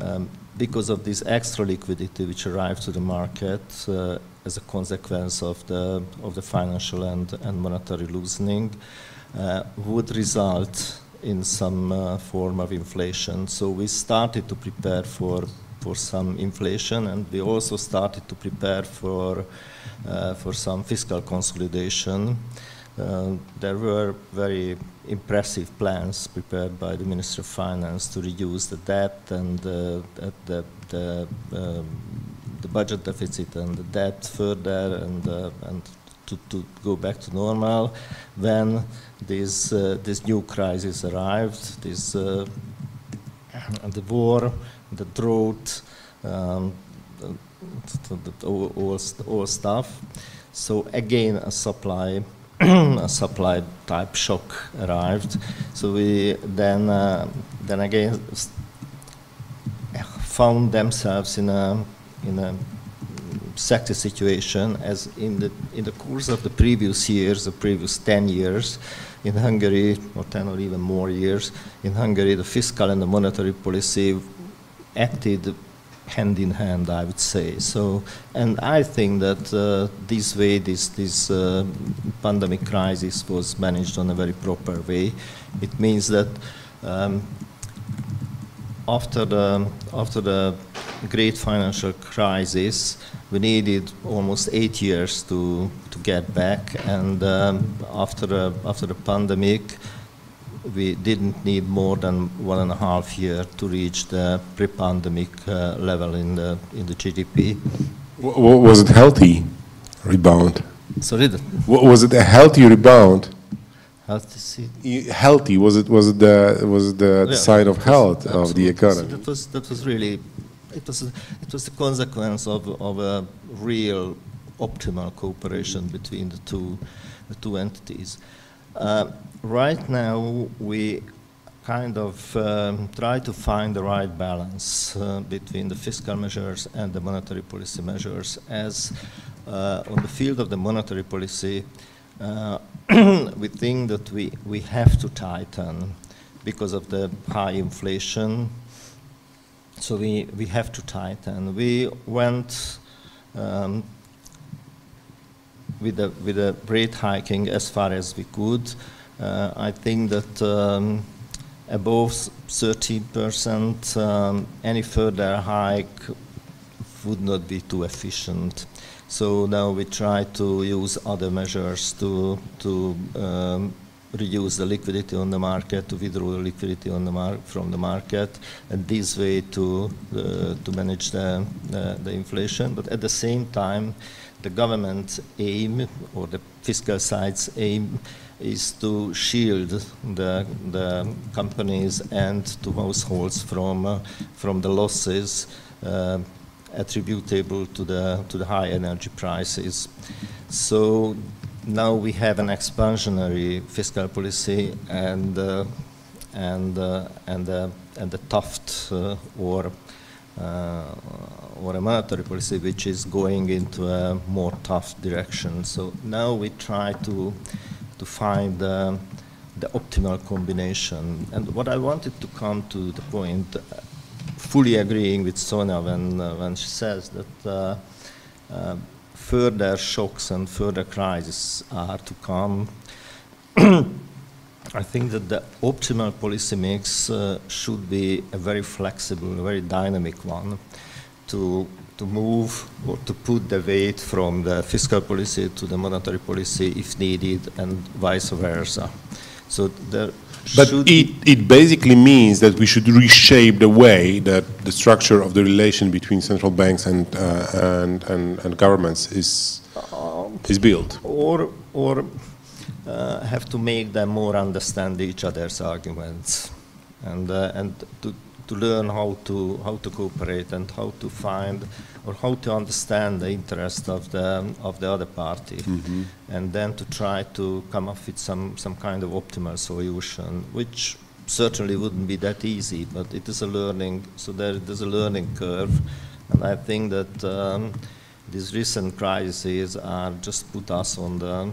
um, because of this extra liquidity which arrived to the market uh, as a consequence of the, of the financial and, and monetary loosening, uh, would result in some uh, form of inflation. So we started to prepare for, for some inflation and we also started to prepare for, uh, for some fiscal consolidation. Uh, there were very impressive plans prepared by the Minister of Finance to reduce the debt and uh, the, the, um, the, budget deficit and the debt further and, uh, and to, to, go back to normal when this, uh, this new crisis arrived, this, uh, the war, the drought, um, the, the, all, all stuff. So again, a supply a supply type shock arrived. So we then uh, then again found themselves in a in a sector situation as in the in the course of the previous years, the previous 10 years in Hungary, or 10 or even more years, in Hungary the fiscal and the monetary policy acted hand in hand, I would say. So, and I think that uh, this way, this this uh, pandemic crisis was managed on a very proper way. It means that um, after the after the great financial crisis, we needed almost eight years to to get back, and um, after the after the pandemic we didn't need more than one and a half year to reach the pre-pandemic uh, level in the in the GDP. W was it healthy rebound? Sorry. was it a healthy rebound? Healthy. Healthy was it? Was it the was it the yeah, sign of health of the economy? That was that was really it was it was the consequence of of a real optimal cooperation between the two the two entities. Uh, right now, we kind of um, try to find the right balance uh, between the fiscal measures and the monetary policy measures. As uh, on the field of the monetary policy, uh, we think that we, we have to tighten because of the high inflation. So we, we have to tighten. We went um, with, the, with the rate hiking as far as we could. Uh, I think that um, above 30%, um, any further hike would not be too efficient. So now we try to use other measures to, to um, reduce the liquidity on the market, to withdraw the liquidity on the from the market, and this way to, uh, to manage the, the, the inflation. But at the same time, the government aim or the fiscal side's aim is to shield the, the companies and to households from, uh, from the losses uh, attributable to the, to the high energy prices. So now we have an expansionary fiscal policy and, uh, and, uh, and, uh, and a tough uh, or or a monetary policy which is going into a more tough direction. So now we try to to find uh, the optimal combination. And what I wanted to come to the point, uh, fully agreeing with Sonia when, uh, when she says that uh, uh, further shocks and further crises are to come. I think that the optimal policy mix uh, should be a very flexible, very dynamic one to to move or to put the weight from the fiscal policy to the monetary policy if needed and vice versa. So there But it, it basically means that we should reshape the way that the structure of the relation between central banks and, uh, and, and, and governments is, is built. or or uh, have to make them more understand each other's arguments and uh, and to to learn how to how to cooperate and how to find or how to understand the interest of the of the other party. And then to try to come up with some some kind of optimal solution which certainly wouldn't be that easy but it is a learning so there there's a learning curve. And I think that um, these recent crises are just put us on the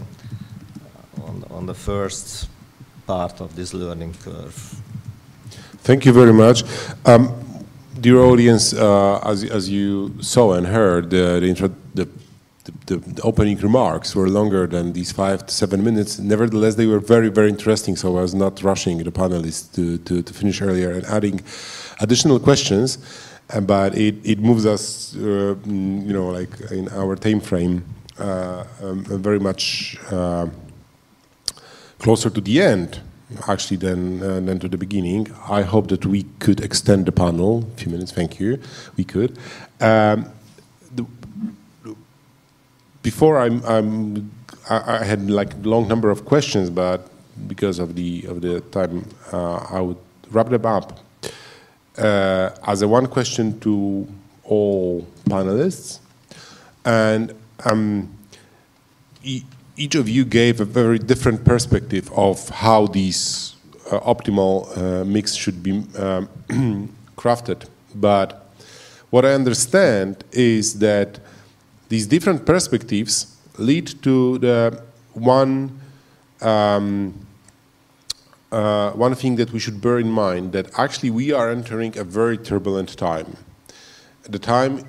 on, on the first part of this learning curve. Thank you very much. Um, dear audience, uh, as, as you saw and heard, the, the, the, the, the opening remarks were longer than these five to seven minutes. Nevertheless, they were very, very interesting, so I was not rushing the panelists to, to, to finish earlier and adding additional questions. Uh, but it, it moves us, uh, mm, you know, like in our time frame, uh, um, very much uh, closer to the end actually than uh, than to the beginning. I hope that we could extend the panel. A few minutes, thank you. We could. Um, the, before I'm, I'm I, I had like a long number of questions, but because of the of the time, uh, I would wrap them up uh, as a one question to all panelists, and um, each of you gave a very different perspective of how these uh, optimal uh, mix should be um, crafted. But what I understand is that these different perspectives lead to the one um, uh, one thing that we should bear in mind that actually we are entering a very turbulent time, the time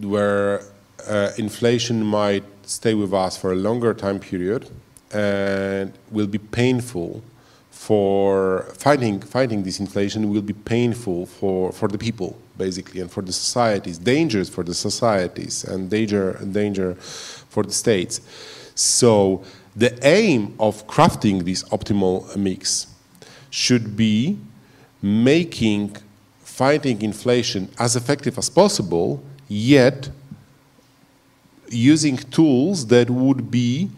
where uh, inflation might stay with us for a longer time period and will be painful for fighting fighting this inflation will be painful for, for the people basically and for the societies dangerous for the societies and danger danger for the states. So the aim of crafting this optimal mix should be making fighting inflation as effective as possible yet using tools that would be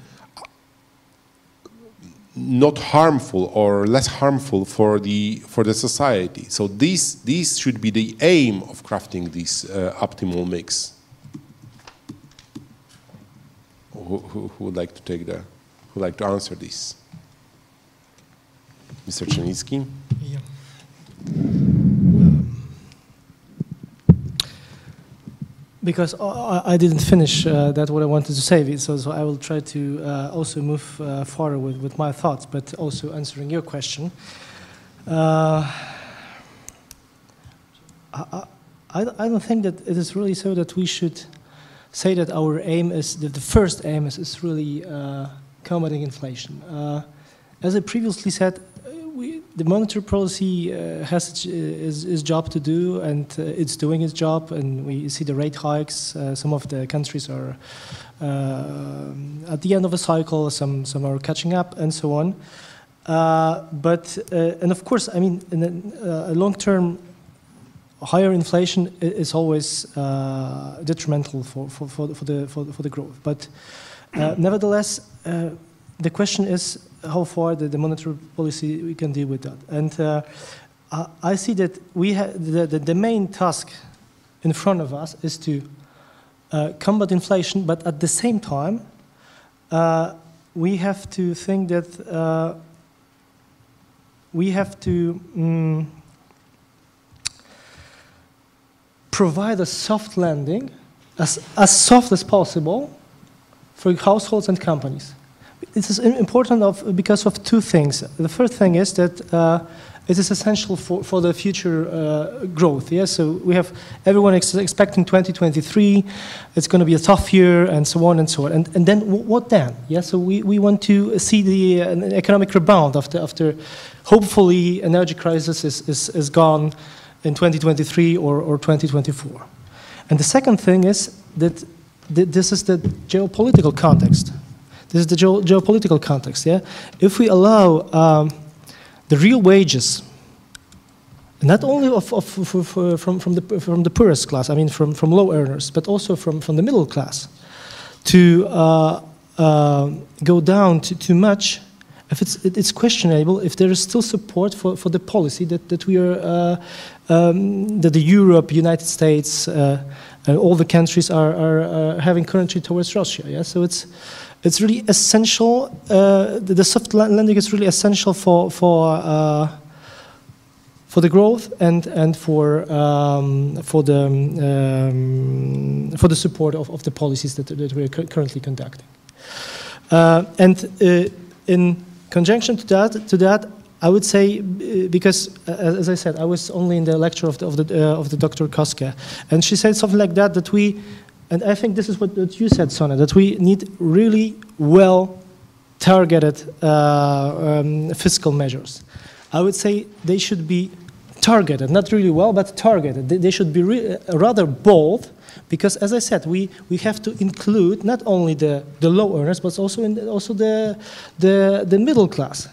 not harmful or less harmful for the for the society. So this this should be the aim of crafting this uh, optimal mix. Who, who, who would like to take the who would like to answer this? Mr. Czernicki? Yeah. Because I, didn't finish uh, that what I wanted to say, so, so I will try to uh, also move uh, forward with, with my thoughts, but also answering your question. Uh, I, I, I don't think that it is really so that we should say that our aim is, that the first aim is, is really uh, combating inflation. Uh, as I previously said, we, the monetary policy uh, has its, its, its, job to do, and uh, it's doing its job. And we see the rate hikes. Uh, some of the countries are uh, at the end of a cycle. Some some are catching up, and so on. Uh, but uh, and of course, I mean, in a, a long-term higher inflation is always detrimental for, for, for, for, the for, for the growth. But nevertheless, the question is how far the, the, monetary policy we can deal with that. And uh, I see that we the, the, the, main task in front of us is to uh, combat inflation, but at the same time, uh, we have to think that uh, we have to um, provide a soft landing, as, as soft as possible, for households and companies it is important of, because of two things. The first thing is that uh, it is essential for, for the future uh, growth. Yeah? So we have everyone ex expecting 2023, it's going to be a tough year, and so on and so on. And, and then what then? Yeah? So we, we want to see the uh, economic rebound after, after hopefully energy crisis is, is, is gone in 2023 or, or 2024. And the second thing is that th this is the geopolitical context. This is the geo geopolitical context. Yeah, if we allow um, the real wages, not only of, of, from, from, the, from the poorest class, I mean from, from low earners, but also from, from the middle class, to uh, uh, go down to too much, if it's, it's questionable if there is still support for, for the policy that, that we are, uh, um, that the Europe, United States, uh, and all the countries are, are, are having currently towards Russia. Yeah, so it's it's really essential. Uh, the, the, soft landing is really essential for for uh, for the growth and and for um, for the um, for the support of, of the policies that that we are currently conducting. Uh, and uh, in conjunction to that, to that, I would say uh, because, uh, as I said, I was only in the lecture of the of the of the Dr. Koska, and she said something like that that we and I think this is what, what you said, Sona, that we need really well targeted uh, um, fiscal measures. I would say they should be targeted, not really well, but targeted. They, they should be uh, rather bold because, as I said, we, we have to include not only the, the low earners, but also, in, also the, the, the middle class.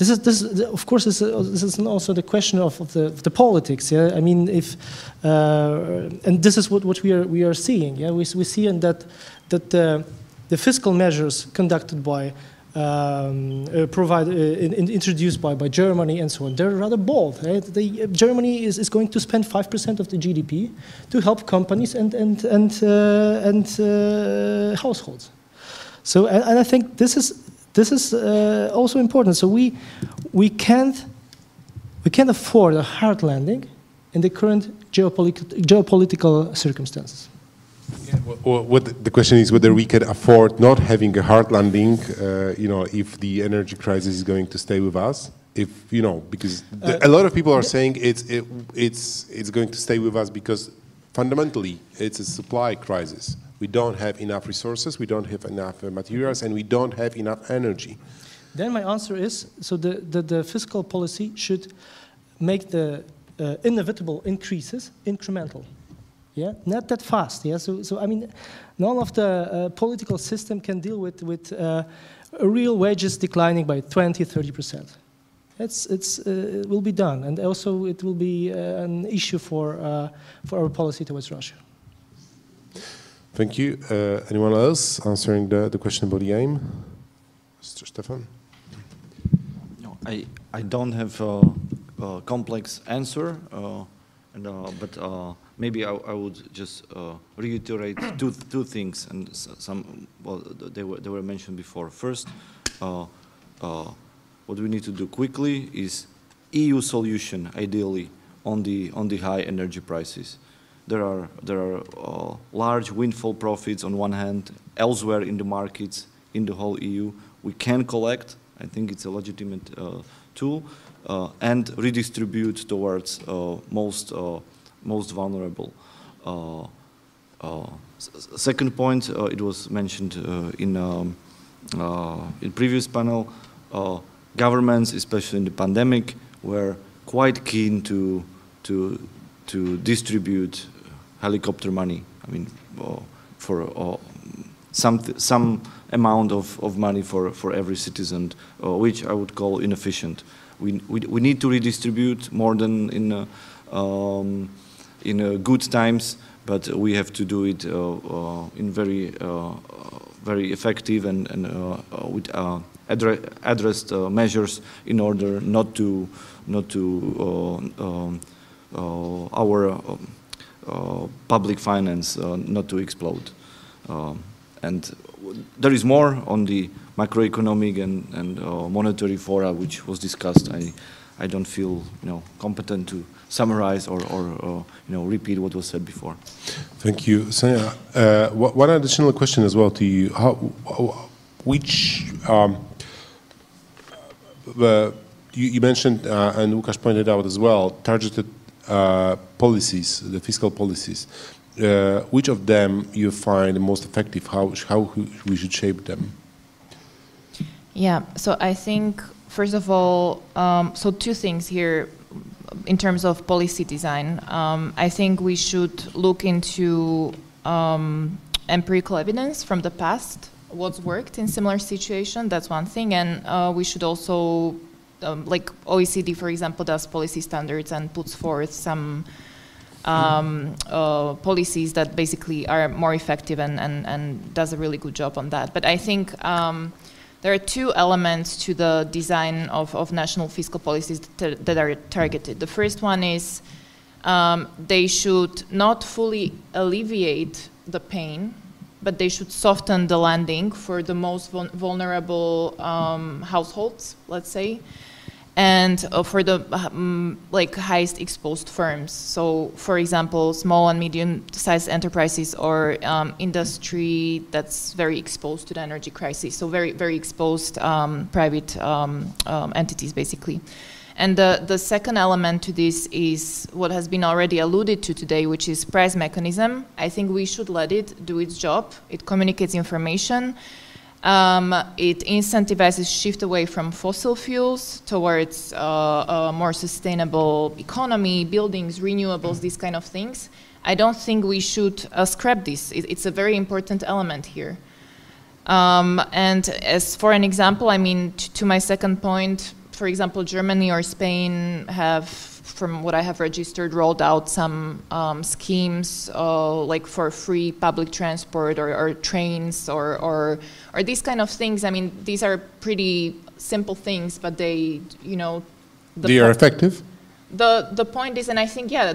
This is, this, of course, this is, also the question of, of, the, of the politics. Yeah, I mean, if uh, and this is what, what we are we are seeing. Yeah, we we see in that that the, fiscal measures conducted by um, uh, provide, uh, in, introduced by, by Germany and so on. They're rather bold. Right? The, uh, Germany is, is going to spend 5% of the GDP to help companies and, and, and, uh, and uh, households. So, and, and, I think this is, this is uh, also important. So we, we, can't, we can't afford a hard landing in the current geopolit geopolitical circumstances. Yeah, well, what the question is whether we can afford not having a hard landing, uh, you know, if the energy crisis is going to stay with us. If you know, because the, uh, a lot of people are saying it's it, it's it's going to stay with us because fundamentally it's a supply crisis. We don't have enough resources, we don't have enough uh, materials, and we don't have enough energy. Then my answer is, so the, the, the fiscal policy should make the uh, inevitable increases incremental. Yeah, not that fast. Yeah, so, so I mean, none of the uh, political system can deal with, with uh, real wages declining by 20, 30 percent. It's, it's, uh, it will be done, and also it will be uh, an issue for, uh, for our policy towards Russia. Thank you. Uh, anyone else answering the, the question about the aim? Mr. Stefan? No, I, I don't have a, a complex answer, uh, and, uh, but uh, maybe I, I, would just uh, reiterate two, two things, and some, well, they were, they were mentioned before. First, uh, what we need to do quickly is EU solution, ideally, on the, on the high energy prices there are there are uh, large windfall profits on one hand elsewhere in the markets in the whole EU. We can collect. I think it's a legitimate uh, tool uh, and redistribute towards uh, most uh, most vulnerable. Uh, second point, it was mentioned in um, in previous panel. Governments, especially in the pandemic, were quite keen to to to distribute helicopter money. I mean, uh, for uh, some some amount of, of money for, for every citizen, uh, which I would call inefficient. We, we, we need to redistribute more than in uh, um, in uh, good times, but we have to do it uh, in very very effective and, and with addre addressed measures in order not to not to um, our um, uh, public finance uh, not to explode. Um, and there is more on the macroeconomic and, and uh, monetary fora which was discussed. I, I don't feel you know, competent to summarize or, or you know, repeat what was said before. Thank you. Sanja, uh, one additional question as well to you. How, which, um, uh, you, you, mentioned, uh, and Łukasz pointed out as well, targeted uh, policies, the fiscal policies, uh, which of them you find most effective? How, how we should shape them? Yeah, so I think, first of all, um, so two things here in terms of policy design. Um, I think we should look into um, empirical evidence from the past, what's worked in similar situation, that's one thing, and uh, we should also um, like OECD, for example, does policy standards and puts forth some um, uh, policies that basically are more effective and, and, and does a really good job on that. But I think um, there are two elements to the design of, of national fiscal policies that, that are targeted. The first one is um, they should not fully alleviate the pain, but they should soften the landing for the most vulnerable um, households, let's say and uh, for the um, like highest exposed firms. So, for example, small and medium-sized enterprises or um, industry that's very exposed to the energy crisis. So, very very exposed um, private um, um, entities, basically. And the, the second element to this is what has been already alluded to today, which is price mechanism. I think we should let it do its job. It communicates information. Um, it incentivizes shift away from fossil fuels towards uh, a more sustainable economy, buildings, renewables, these kind of things. I don't think we should uh, scrap this. It, it's a very important element here. Um, and as for an example, I mean, to my second point, for example, Germany or Spain have from what I have registered, rolled out some um, schemes uh, like for free public transport or, or trains or, or, or these kind of things. I mean, these are pretty simple things, but they, you know, the they are effective. The the point is, and I think yeah,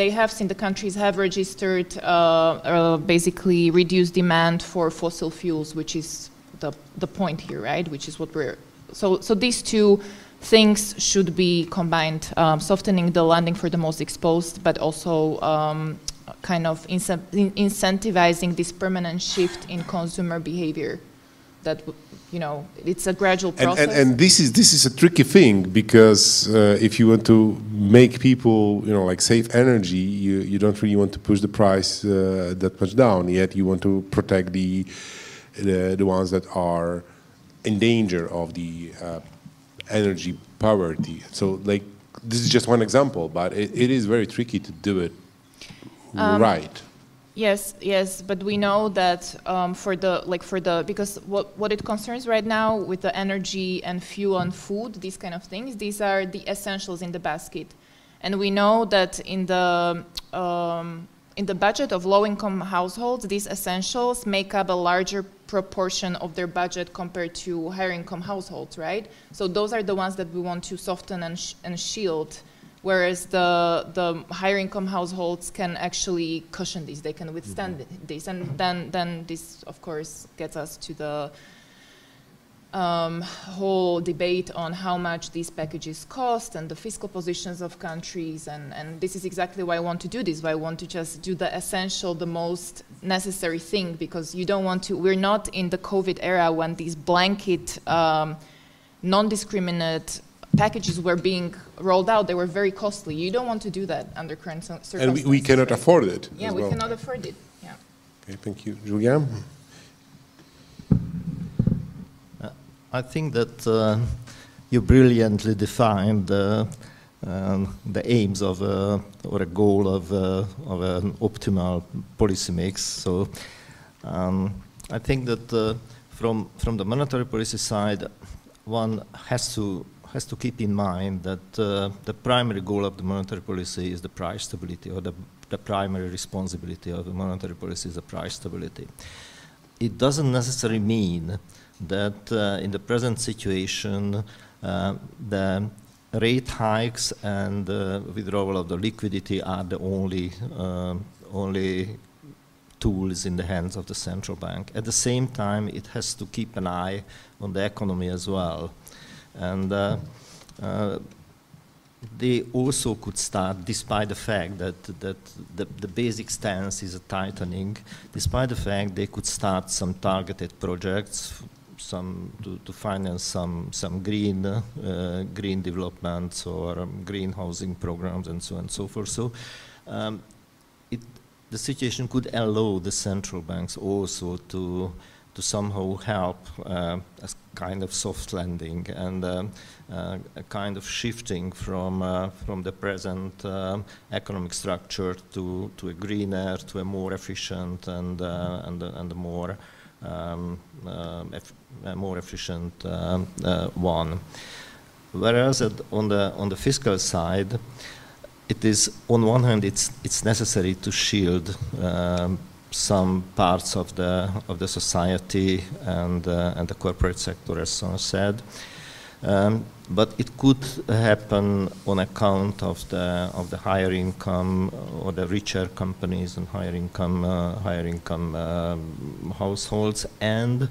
they have seen the countries have registered uh, uh, basically reduced demand for fossil fuels, which is the the point here, right? Which is what we're so so these two things should be combined, um, softening the landing for the most exposed, but also um, kind of incentivizing this permanent shift in consumer behavior. That you know, it's a gradual process. And, and, and this is this is a tricky thing because uh, if you want to make people, you know, like save energy, you you don't really want to push the price uh, that much down. Yet you want to protect the the, the ones that are in danger of the uh, energy poverty. So like this is just one example, but it, it is very tricky to do it um, right. Yes, yes, but we know that um, for the like for the because what what it concerns right now with the energy and fuel and food, these kind of things, these are the essentials in the basket, and we know that in the um, in the budget of low-income households, these essentials make up a larger proportion of their budget compared to higher-income households, right? So those are the ones that we want to soften and, sh and shield, whereas the, the higher-income households can actually cushion this, they can withstand mm -hmm. this, and then, then this, of course, gets us to the um, whole debate on how much these packages cost and the fiscal positions of countries. And, and this is exactly why I want to do this, why I want to just do the essential, the most necessary thing, because you don't want to, we're not in the COVID era when these blanket, um, non-discriminate packages were being rolled out. They were very costly. You don't want to do that under current circumstances. And we, we cannot right? afford it. Yeah, we well. cannot afford it. Yeah. Okay, thank you. Gyula? I think that uh, you brilliantly defined uh, um, the aims of a, or a goal of, uh, of an optimal policy mix. So um, I think that uh, from, from the monetary policy side, one has to, has to keep in mind that uh, the primary goal of the monetary policy is the price stability, or the, the primary responsibility of the monetary policy is the price stability. It doesn't necessarily mean that uh, in the present situation, uh, the rate hikes and uh, withdrawal of the liquidity are the only, only tools in the hands of the central bank. At the same time, it has to keep an eye on the economy as well. And uh, uh, they also could start, despite the fact that, that the, the basic stance is a tightening, despite the fact they could start some targeted projects some to, to finance some some green uh, green developments or um, green housing programs and so on and so forth. So um, it, the situation could allow the central banks also to to somehow help uh, as kind of soft landing and um, uh, a kind of shifting from uh, from the present um, economic structure to to a greener, to a more efficient and uh, and and a more um, uh, a more efficient um, uh, one. Whereas on the on the fiscal side, it is on one hand it's it's necessary to shield um, some parts of the of the society and uh, and the corporate sector, as Son said. Um, but it could happen on account of the of the higher income or the richer companies and higher income uh, higher income um, households and uh,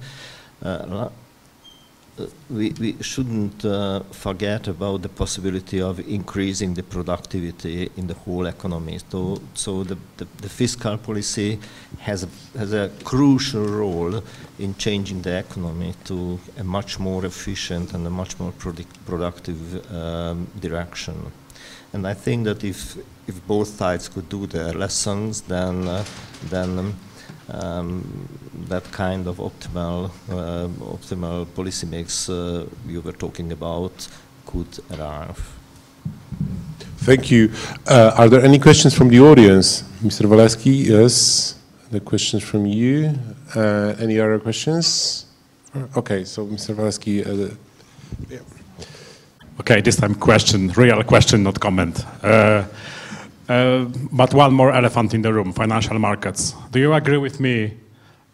we, we shouldn't uh, forget about the possibility of increasing the productivity in the whole economy. So, so the, the, the, fiscal policy has a, has a crucial role in changing the economy to a much more efficient and a much more product, productive um, direction. And I think that if, if both sides could do their lessons, then, uh, then um, um, that kind of optimal, uh, optimal policy mix uh, you were talking about could arrive. Thank you. Uh, are there any questions from the audience? Mr. Waleski, yes. The questions from you. Uh, any other questions? Okay, so Mr. Waleski. Uh, yeah. Okay, this time question, real question, not comment. Uh, but one more elephant in the room, financial markets. Do you agree with me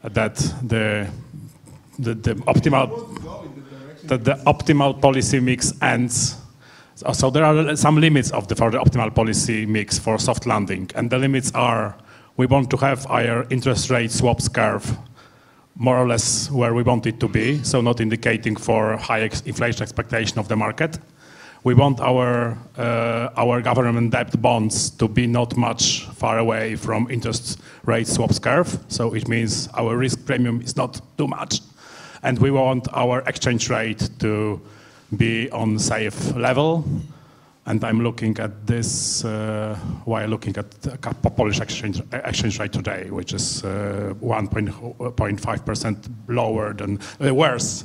that the, the, the optimal that the optimal policy mix ends? So there are some limits of the, for the optimal policy mix for soft landing, and the limits are we want to have our interest rate swaps curve more or less where we want it to be, so not indicating for high ex inflation expectation of the market we want our, uh, our government debt bonds to be not much far away from interest rate swaps curve. So it means our risk premium is not too much. And we want our exchange rate to be on safe level. And I'm looking at this uh, while looking at the Polish exchange, exchange rate today, which is 1.5% uh, lower than, uh, worse,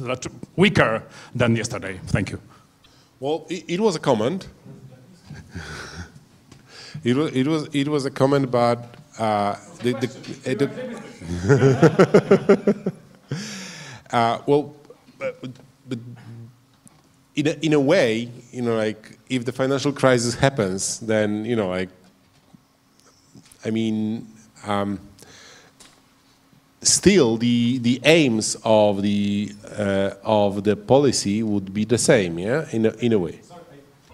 weaker than yesterday. Thank you. Well, it, it was a comment. it, was, it, was, it was a comment, but uh, the, the, the uh, well, in, a, in a way, you know, like if the financial crisis happens, then, you know, like, I mean, um, still the the aims of the uh, of the policy would be the same, yeah, in a, in a way. Sorry,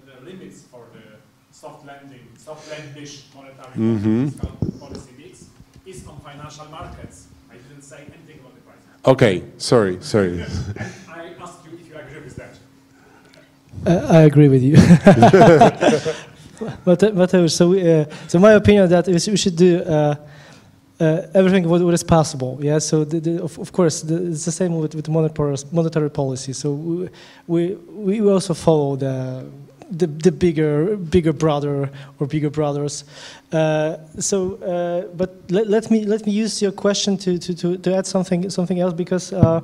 the limits for the soft landing, soft landish monetary mm -hmm. policy mix is on financial markets. I didn't say anything about the price. Okay, sorry, sorry. I asked you if you agree with that. Uh, I agree with you. but, but uh, so, uh, so my opinion that we should do uh, uh, everything what, what is possible. Yeah. So the, the, of, of course the, it's the same with, with monetary monetary policy. So we we, we also follow the. The, the bigger bigger brother or bigger brothers uh, so uh, but let, let me let me use your question to, to, to, to add something something else because uh,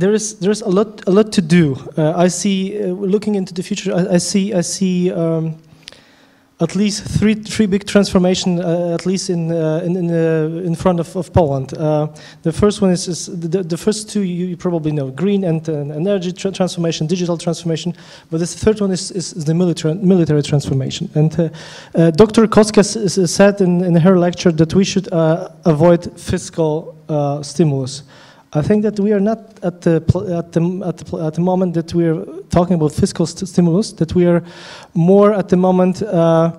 there is there is a lot a lot to do. Uh, I see uh, looking into the future. I, I see I see um, at least three three big transformation uh, at least in uh, in in, uh, in, front of, of Poland. Uh, the first one is, is the, the first two you, you probably know: green and energy tra transformation, digital transformation. But the third one is, is, the military military transformation. And Dr. Koska said in, in her lecture that we should avoid fiscal stimulus. I think that we are not at the, at the, at the, at the moment that we are talking about fiscal st stimulus, that we are more at the moment uh,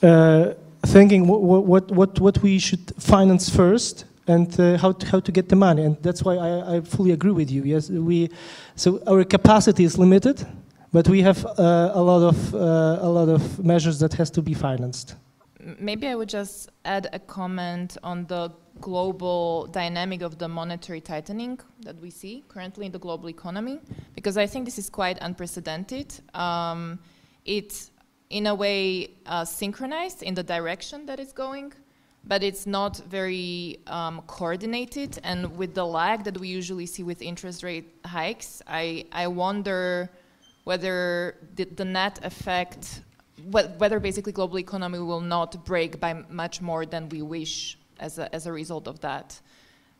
uh, thinking what, what, what, we should finance first and uh, how, to, how to get the money. And that's why I, I fully agree with you. Yes, we, so our capacity is limited, but we have uh, a, lot of, uh, a lot of measures that has to be financed. Maybe I would just add a comment on the global dynamic of the monetary tightening that we see currently in the global economy, because I think this is quite unprecedented. Um, it's in a way uh, synchronized in the direction that it's going, but it's not very um, coordinated. And with the lag that we usually see with interest rate hikes, I, I wonder whether the, the net effect, whether basically global economy will not break by much more than we wish as a, as a result of that.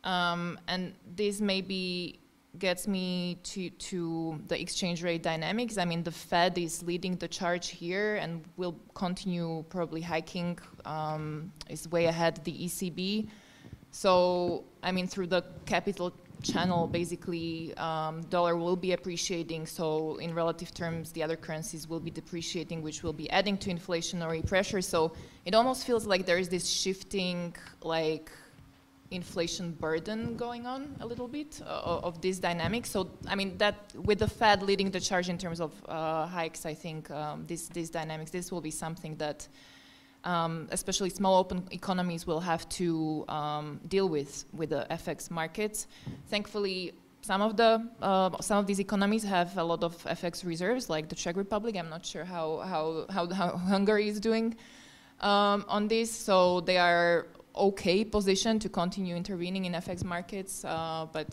Um, and this maybe gets me to, to the exchange rate dynamics. I mean, the Fed is leading the charge here and will continue probably hiking, um, is way ahead the ECB. So, I mean, through the capital channel, basically, um, dollar will be appreciating. So, in relative terms, the other currencies will be depreciating, which will be adding to inflationary pressure. So, it almost feels like there is this shifting, like, inflation burden going on a little bit uh, of this dynamic. So, I mean, that with the Fed leading the charge in terms of uh, hikes, I think um, this, these dynamics, this will be something that um, especially small open economies will have to um, deal with with the FX markets. Thankfully, some of the uh, some of these economies have a lot of FX reserves, like the Czech Republic. I'm not sure how how how, how Hungary is doing um, on this, so they are okay positioned to continue intervening in FX markets. Uh, but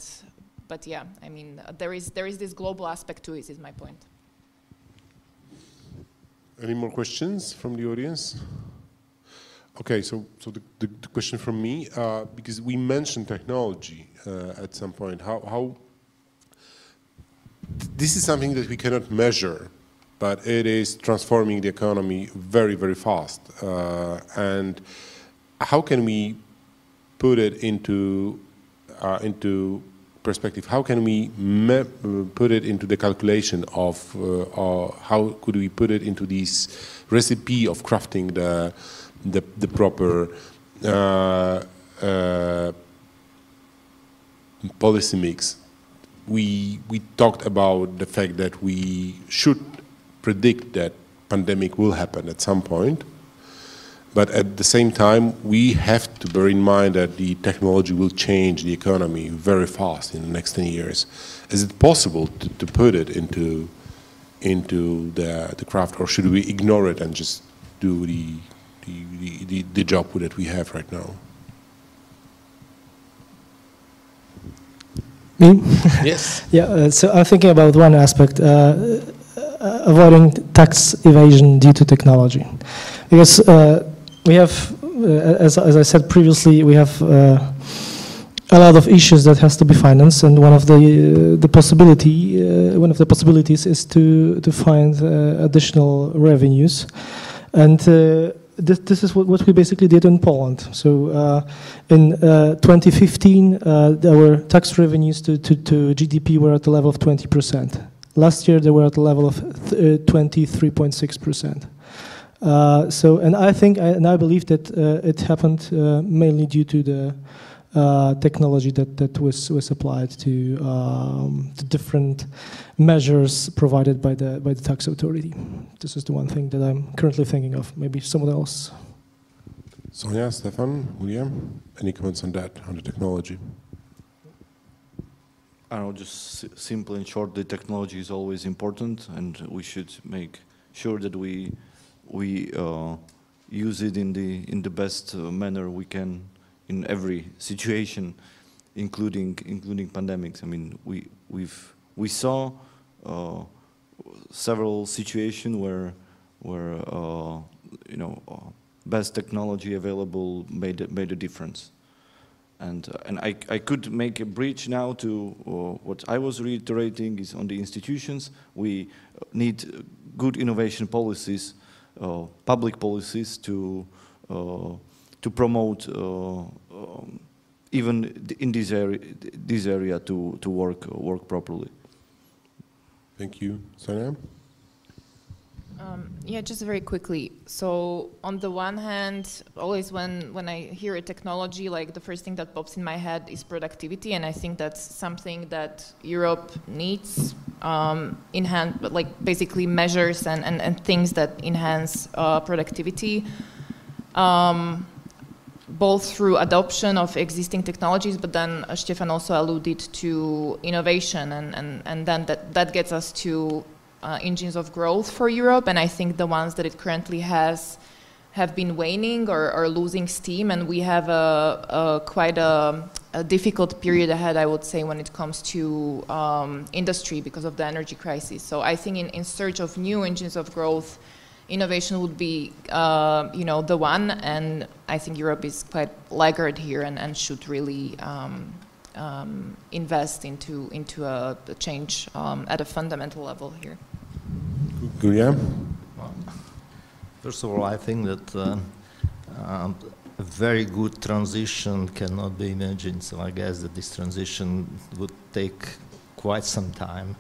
but yeah, I mean there is there is this global aspect to it. Is my point. Any more questions from the audience? Okay, so so the, the, the question from me, uh, because we mentioned technology uh, at some point, how, how this is something that we cannot measure, but it is transforming the economy very, very fast. Uh, and how can we put it into uh, into perspective? How can we put it into the calculation of uh, how could we put it into this recipe of crafting the the, the proper uh, uh, policy mix. We, we talked about the fact that we should predict that pandemic will happen at some point. But at the same time, we have to bear in mind that the technology will change the economy very fast in the next 10 years. Is it possible to, to put it into, into the, the craft, or should we ignore it and just do the the, the, the job that we have right now. Me? Yes. yeah, uh, so I'm thinking about one aspect, uh, uh, avoiding tax evasion due to technology. Because uh, we have, uh, as, as I said previously, we have uh, a lot of issues that has to be financed, and one of the the possibility, one of the possibilities is to to find additional revenues, and this, this is what, what, we basically did in Poland. So uh, in uh, 2015, uh, our tax revenues to, to, to, GDP were at the level of 20%. Last year, they were at the level of 23.6%. Uh, uh, so, and I think, and I believe that it happened mainly due to the technology that, that was, was applied to um, the different measures provided by the, by the tax authority. This is the one thing that I'm currently thinking of. Maybe someone else. Sonia, Stefan, Gyula, any comments on that, on the technology? I don't know, just si- simple and short, the technology is always important, and we should make sure that we we uh, use it in the in the best uh, manner we can in every situation, including including pandemics. I mean, we we've we saw uh, several situations where where uh, you know uh, best technology available made made a difference. And, uh, and I, I could make a bridge now to uh, what I was reiterating is on the institutions. We need uh, good innovation policies, public policies to, to promote uh, um, even in this area, this area to, to work, work properly. Thank you. Sonia? Um, yeah, just very quickly. So on the one hand, always when, when I hear a technology, like the first thing that pops in my head is productivity, and I think that's something that Europe needs um, in hand, but like basically measures and, and, and things that enhance uh, productivity. Um, both through adoption of existing technologies, but then uh, Stefan also alluded to innovation, and, and, and then that, that gets us to uh, engines of growth for Europe, and I think the ones that it currently has have been waning or, or losing steam, and we have a, a quite a, a, difficult period ahead, I would say, when it comes to um, industry because of the energy crisis. So I think in, in search of new engines of growth, innovation would be, uh, you know, the one, and I think Europe is quite laggard here and, and should really um, um, invest into into a, a change um, at a fundamental level here. Gyula? First of all, I think that uh, um, a very good transition cannot be imagined. So I guess that this transition would take quite some time,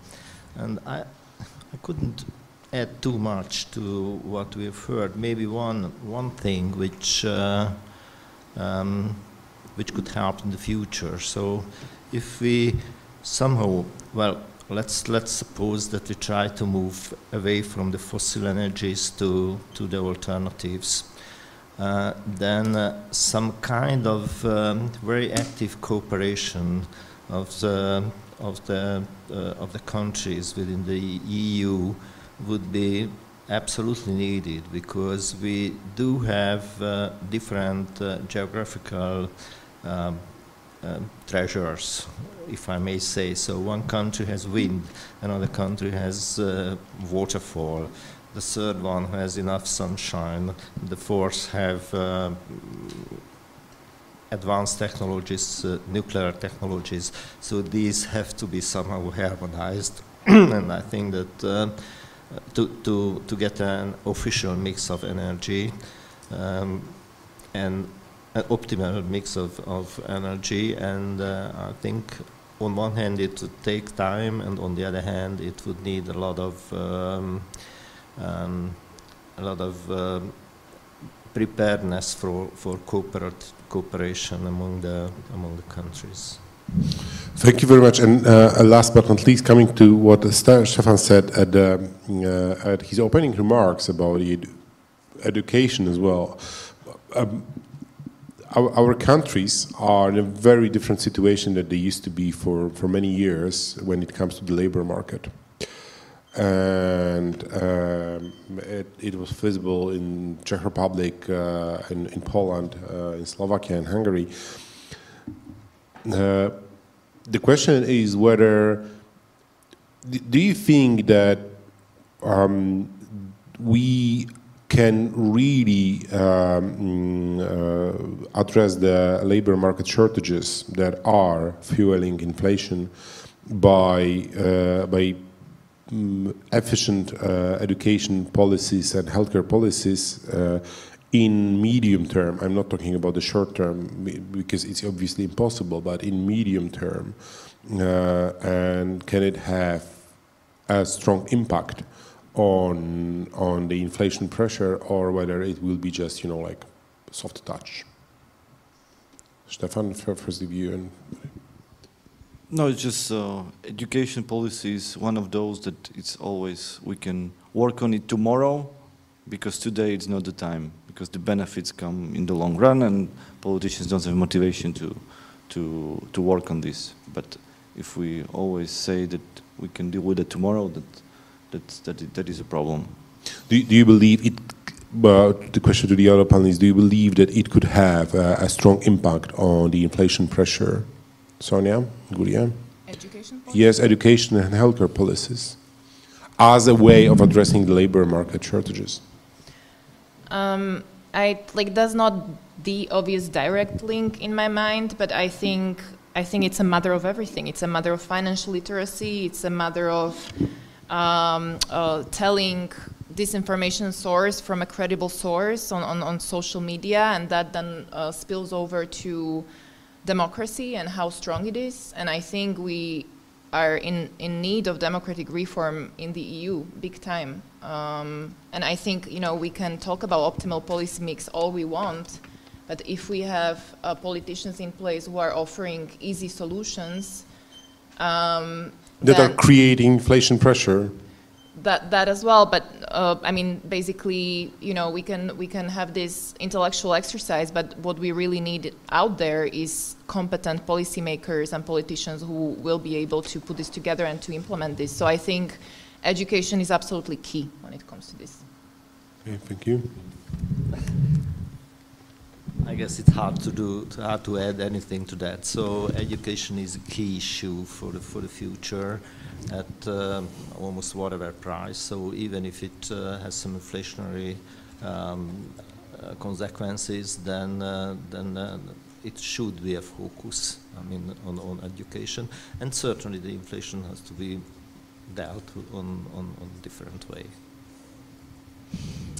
and I, I couldn't add too much to what we've heard. Maybe one one thing which uh, um, which could help in the future. So if we somehow, well, let's let's suppose that we try to move away from the fossil energies to to the alternatives. Uh, then uh, some kind of um, very active cooperation of the of the uh, of the countries within the EU would be absolutely needed because we do have uh, different uh, geographical um, um, treasures, if I may say so. One country has wind, another country has uh, waterfall, the third one has enough sunshine, the fourth have uh, advanced technologies, uh, nuclear technologies. So these have to be somehow harmonized, and I think that uh, to, to, to get an official mix of energy um, and an optimal mix of, of energy. And uh, I think on one hand it would take time, and on the other hand it would need a lot of um, um, a lot of um, preparedness for for cooperat- cooperation among the among the countries. Thank you very much. And uh, last but not least, coming to what Stefan said at, uh, at his opening remarks about ed- education as well. Um, our, our, countries are in a very different situation than they used to be for, for many years when it comes to the labor market. And um, it, it, was visible in Czech Republic, uh, in, in, Poland, uh, in Slovakia, and Hungary. Uh, the question is whether do you think that um, we can really um, uh, address the labor market shortages that are fueling inflation by uh, by um, efficient uh, education policies and healthcare policies uh, in medium term, I'm not talking about the short term because it's obviously impossible, but in medium term, uh, and can it have a strong impact on on the inflation pressure, or whether it will be just you know like soft touch? Stefan, first of view and no, it's just uh, education policy is one of those that it's always we can work on it tomorrow because today it's not the time because the benefits come in the long run and politicians don't have motivation to to to work on this. But if we always say that we can deal with it tomorrow, that that that, that is a problem. Do, do you believe it? Uh, the question to the other panelists: Do you believe that it could have uh, a strong impact on the inflation pressure? Sonia, Gyula? Education Yes, education and healthcare policies as a way of addressing the labor market shortages. Um, I like that's not the obvious direct link in my mind, but I think I think it's a matter of everything. It's a matter of financial literacy. It's a matter of um, uh, telling disinformation source from a credible source on, on, on social media, and that then uh, spills over to democracy and how strong it is. And I think we are in, in need of democratic reform in the EU, big time. Um, and I think you know we can talk about optimal policy mix all we want, but if we have uh, politicians in place who are offering easy solutions, um, that are creating inflation pressure that that as well but uh, i mean basically you know we can we can have this intellectual exercise but what we really need out there is competent policymakers and politicians who will be able to put this together and to implement this. So i think education is absolutely key when it comes to this. Okay, thank you. I guess it's hard to do, hard to add anything to that. So education is a key issue for the for the future at uh, almost whatever price. So even if it uh, has some inflationary um, uh, consequences, then then it should be a focus. I mean, on, on education, and certainly the inflation has to be dealt on on, on different way.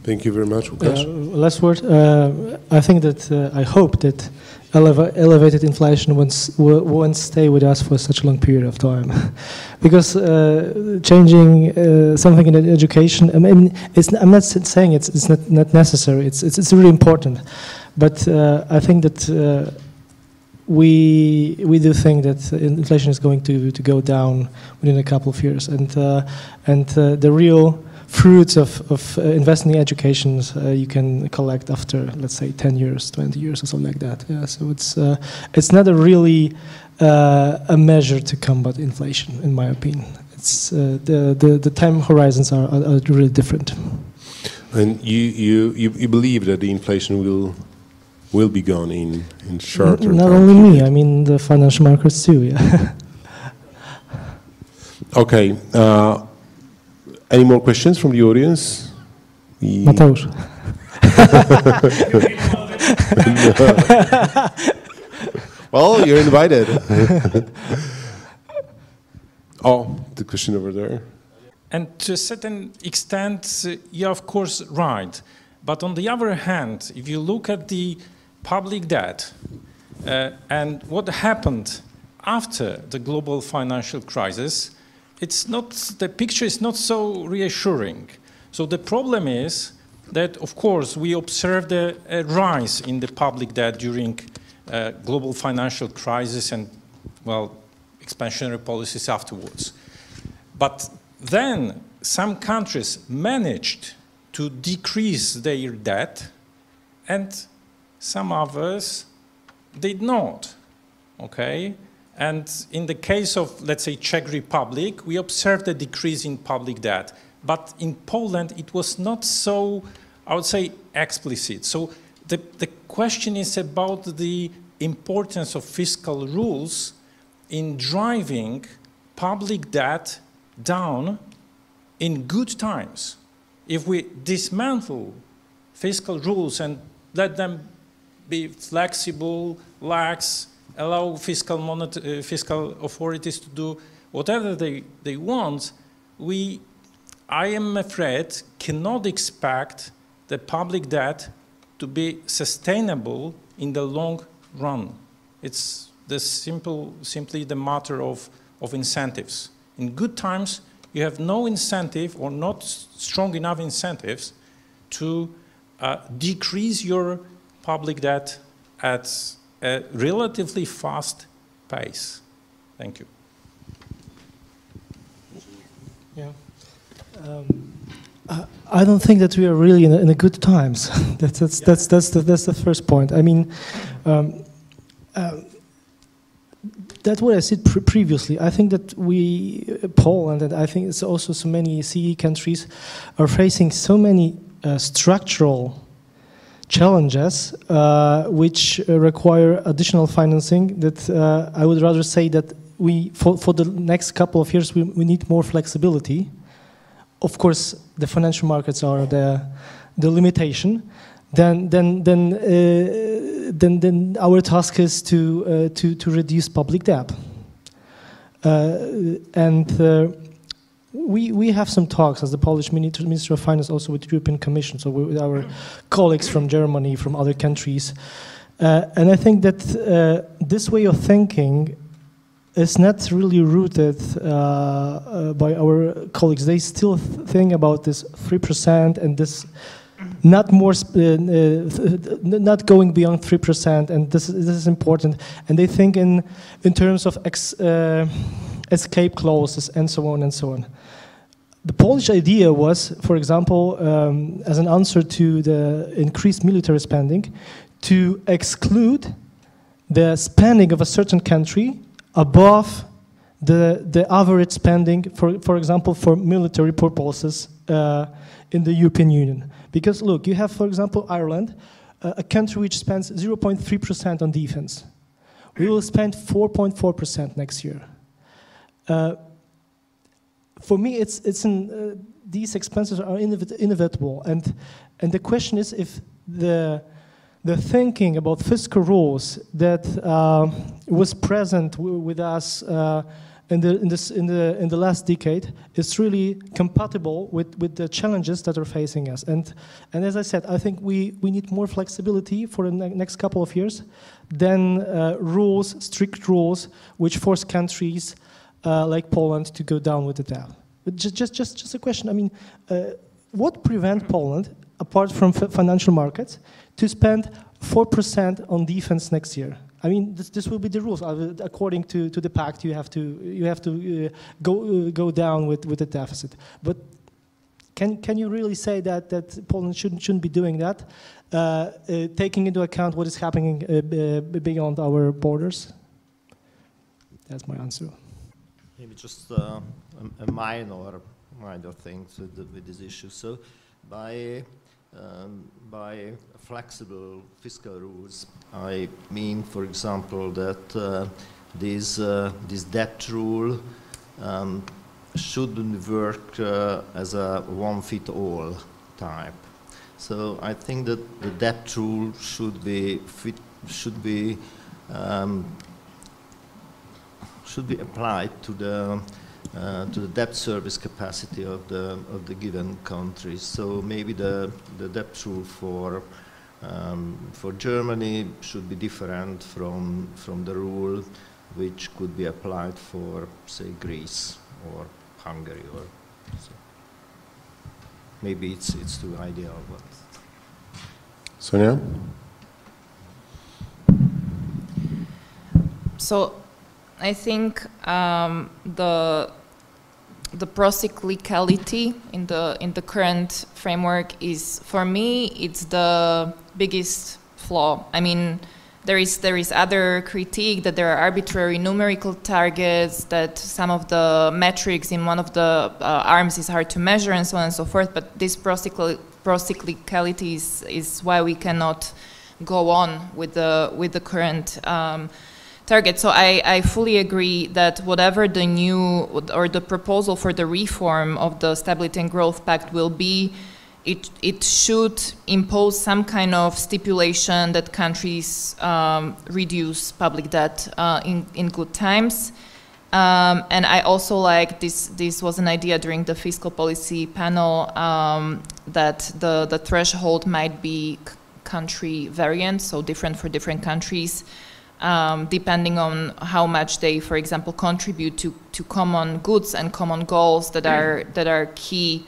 Thank you very much. Uh, last word. Uh, I think that uh, I hope that eleva elevated inflation won't, won't stay with us for such a long period of time, because uh, changing uh, something in education. I mean, I'm not saying it's, it's not, not necessary. It's, it's, it's really important, but uh, I think that we we do think that inflation is going to to go down within a couple of years, and and the real fruits of, of uh, investing in education uh, you can collect after, let's say, 10 years, 20 years, or something like that. Yeah, so it's, uh, it's not a really uh, a measure to combat inflation, in my opinion. It's, uh, the, the, the time horizons are, are, are, really different. And you, you, you, you believe that the inflation will will be gone in, in short term? Not only me, I mean the financial markets too, yeah. okay. Uh, any more questions from the audience? Mateusz. well, you're invited. oh, the question over there. And to a certain extent, uh, you're of course right. But on the other hand, if you look at the public debt uh, and what happened after the global financial crisis, it's not, the picture is not so reassuring. So the problem is that, of course, we observed a, a rise in the public debt during uh, global financial crisis and, well, expansionary policies afterwards. But then some countries managed to decrease their debt and some others did not, okay? And in the case of, let's say, Czech Republic, we observed a decrease in public debt. But in Poland, it was not so, I would say, explicit. So the, the question is about the importance of fiscal rules in driving public debt down in good times. If we dismantle fiscal rules and let them be flexible, lax, allow fiscal, uh, fiscal authorities to do whatever they, they want, we, I am afraid, cannot expect the public debt to be sustainable in the long run. It's the simple, simply the matter of, of incentives. In good times, you have no incentive or not strong enough incentives to uh, decrease your public debt at a relatively fast pace. Thank you. Yeah. Um, I, don't think that we are really in a, in a good times. that's that's, Yeah. that's that's the that's the first point. I mean, um, um, that's what I said pre- previously. I think that we, uh, Poland, and I think it's also so many CE countries, are facing so many uh, structural challenges uh, which uh, require additional financing. That uh, I would rather say that we, for, for the next couple of years, we, we need more flexibility. Of course, the financial markets are the the limitation. Then, then, then, uh, then, then our task is to uh, to to reduce public debt. Uh, and we we have some talks as the Polish Minister, of Finance, also with the European Commission, so with our colleagues from Germany, from other countries, uh, and I think that uh, this way of thinking is not really rooted uh, uh, by our colleagues. They still th- think about this three percent and this not more uh, uh, not going beyond three percent, and this is, this is important. And they think in in terms of ex, escape clauses and so on and so on. The Polish idea was, for example, um, as an answer to the increased military spending, to exclude the spending of a certain country above the, the average spending, for, for example, for military purposes uh, in the European Union. Because look, you have, for example, Ireland, uh, a country which spends 0.3% on defense. We will spend 4.4% next year. Uh, for me, it's, it's uh, these expenses are inevitable. And, and the question is if the, the thinking about fiscal rules that uh, was present with us uh, in, the, in, this, in, the, in the last decade is really compatible with, with the challenges that are facing us. And, and as I said, I think we, we need more flexibility for the ne- next couple of years than uh, rules, strict rules, which force countries uh, like Poland to go down with the debt. But just, just, just, just a question. I mean, uh, what prevent Poland, apart from f- financial markets, to spend four percent on defense next year? I mean, this, this will be the rules. According to, to the pact, you have to you have to uh, go uh, go down with, with the deficit. But can can you really say that that Poland shouldn't shouldn't be doing that, uh, uh, taking into account what is happening uh, beyond our borders? That's my answer. Maybe just uh, a, a minor, minor thing with, the, with this issue. So, by um, by flexible fiscal rules, I mean, for example, that uh, this uh, this debt rule um, shouldn't work uh, as a one-fit-all type. So I think that the debt rule should be fit, should be um, should be applied to the uh, to the debt service capacity of the of the given countries. So maybe the the debt rule for um, for Germany should be different from from the rule which could be applied for say Greece or Hungary or so. maybe it's it's too ideal, but Sonia? So I think um, the the procyclicality in the in the current framework is for me it's the biggest flaw. I mean there is there is other critique that there are arbitrary numerical targets that some of the metrics in one of the uh, arms is hard to measure and so on and so forth but this procycli- procyclicality is, is why we cannot go on with the with the current um, target. So I, I fully agree that whatever the new or the proposal for the reform of the Stability and Growth Pact will be, it, it should impose some kind of stipulation that countries um, reduce public debt uh, in, in good times. Um, and I also like this. This was an idea during the fiscal policy panel um, that the the threshold might be country variant, so different for different countries um, depending on how much they, for example, contribute to, to common goods and common goals that are that are key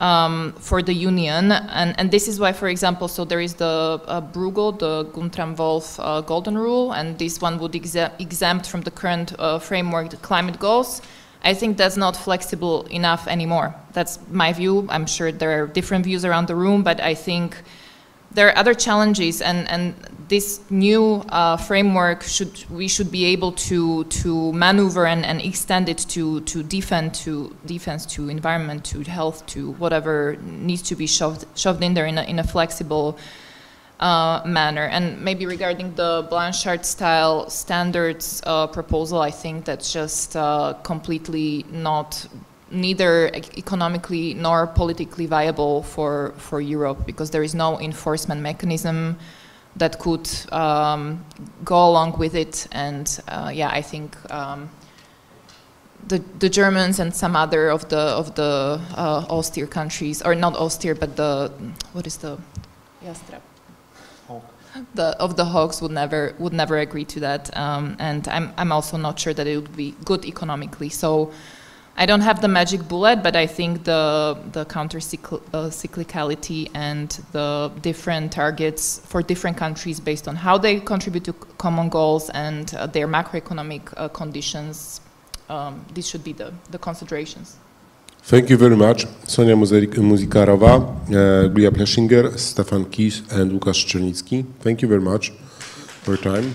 um, for the union. And, and this is why, for example, so there is the uh, Bruegel, the Guntram Wolff uh, Golden Rule, and this one would exe- exempt from the current uh, framework the climate goals. I think that's not flexible enough anymore. That's my view. I'm sure there are different views around the room, but I think there are other challenges, and, and this new uh, framework should we should be able to to maneuver and, and extend it to to defend to defense to environment to health to whatever needs to be shoved shoved in there in a, in a flexible uh, manner. And maybe regarding the Blanchard style standards uh, proposal, I think that's just uh, completely not neither economically nor politically viable for, for Europe because there is no enforcement mechanism that could um, go along with it. And uh, yeah, I think um, the, the Germans and some other of the of the uh, austere countries, or not austere, but the what is the Jastrab? the of the hogs would never would never agree to that, um, and I'm I'm also not sure that it would be good economically. So I don't have the magic bullet, but I think the the counter uh, cyclicality and the different targets for different countries based on how they contribute to common goals and uh, their macroeconomic uh, conditions. Um, these should be the, the considerations. Thank you very much. Sonia Muzikarova, uh, Gyula Pleschinger, Stefan Kies, and Łukasz Czernicki. Thank you very much for your time.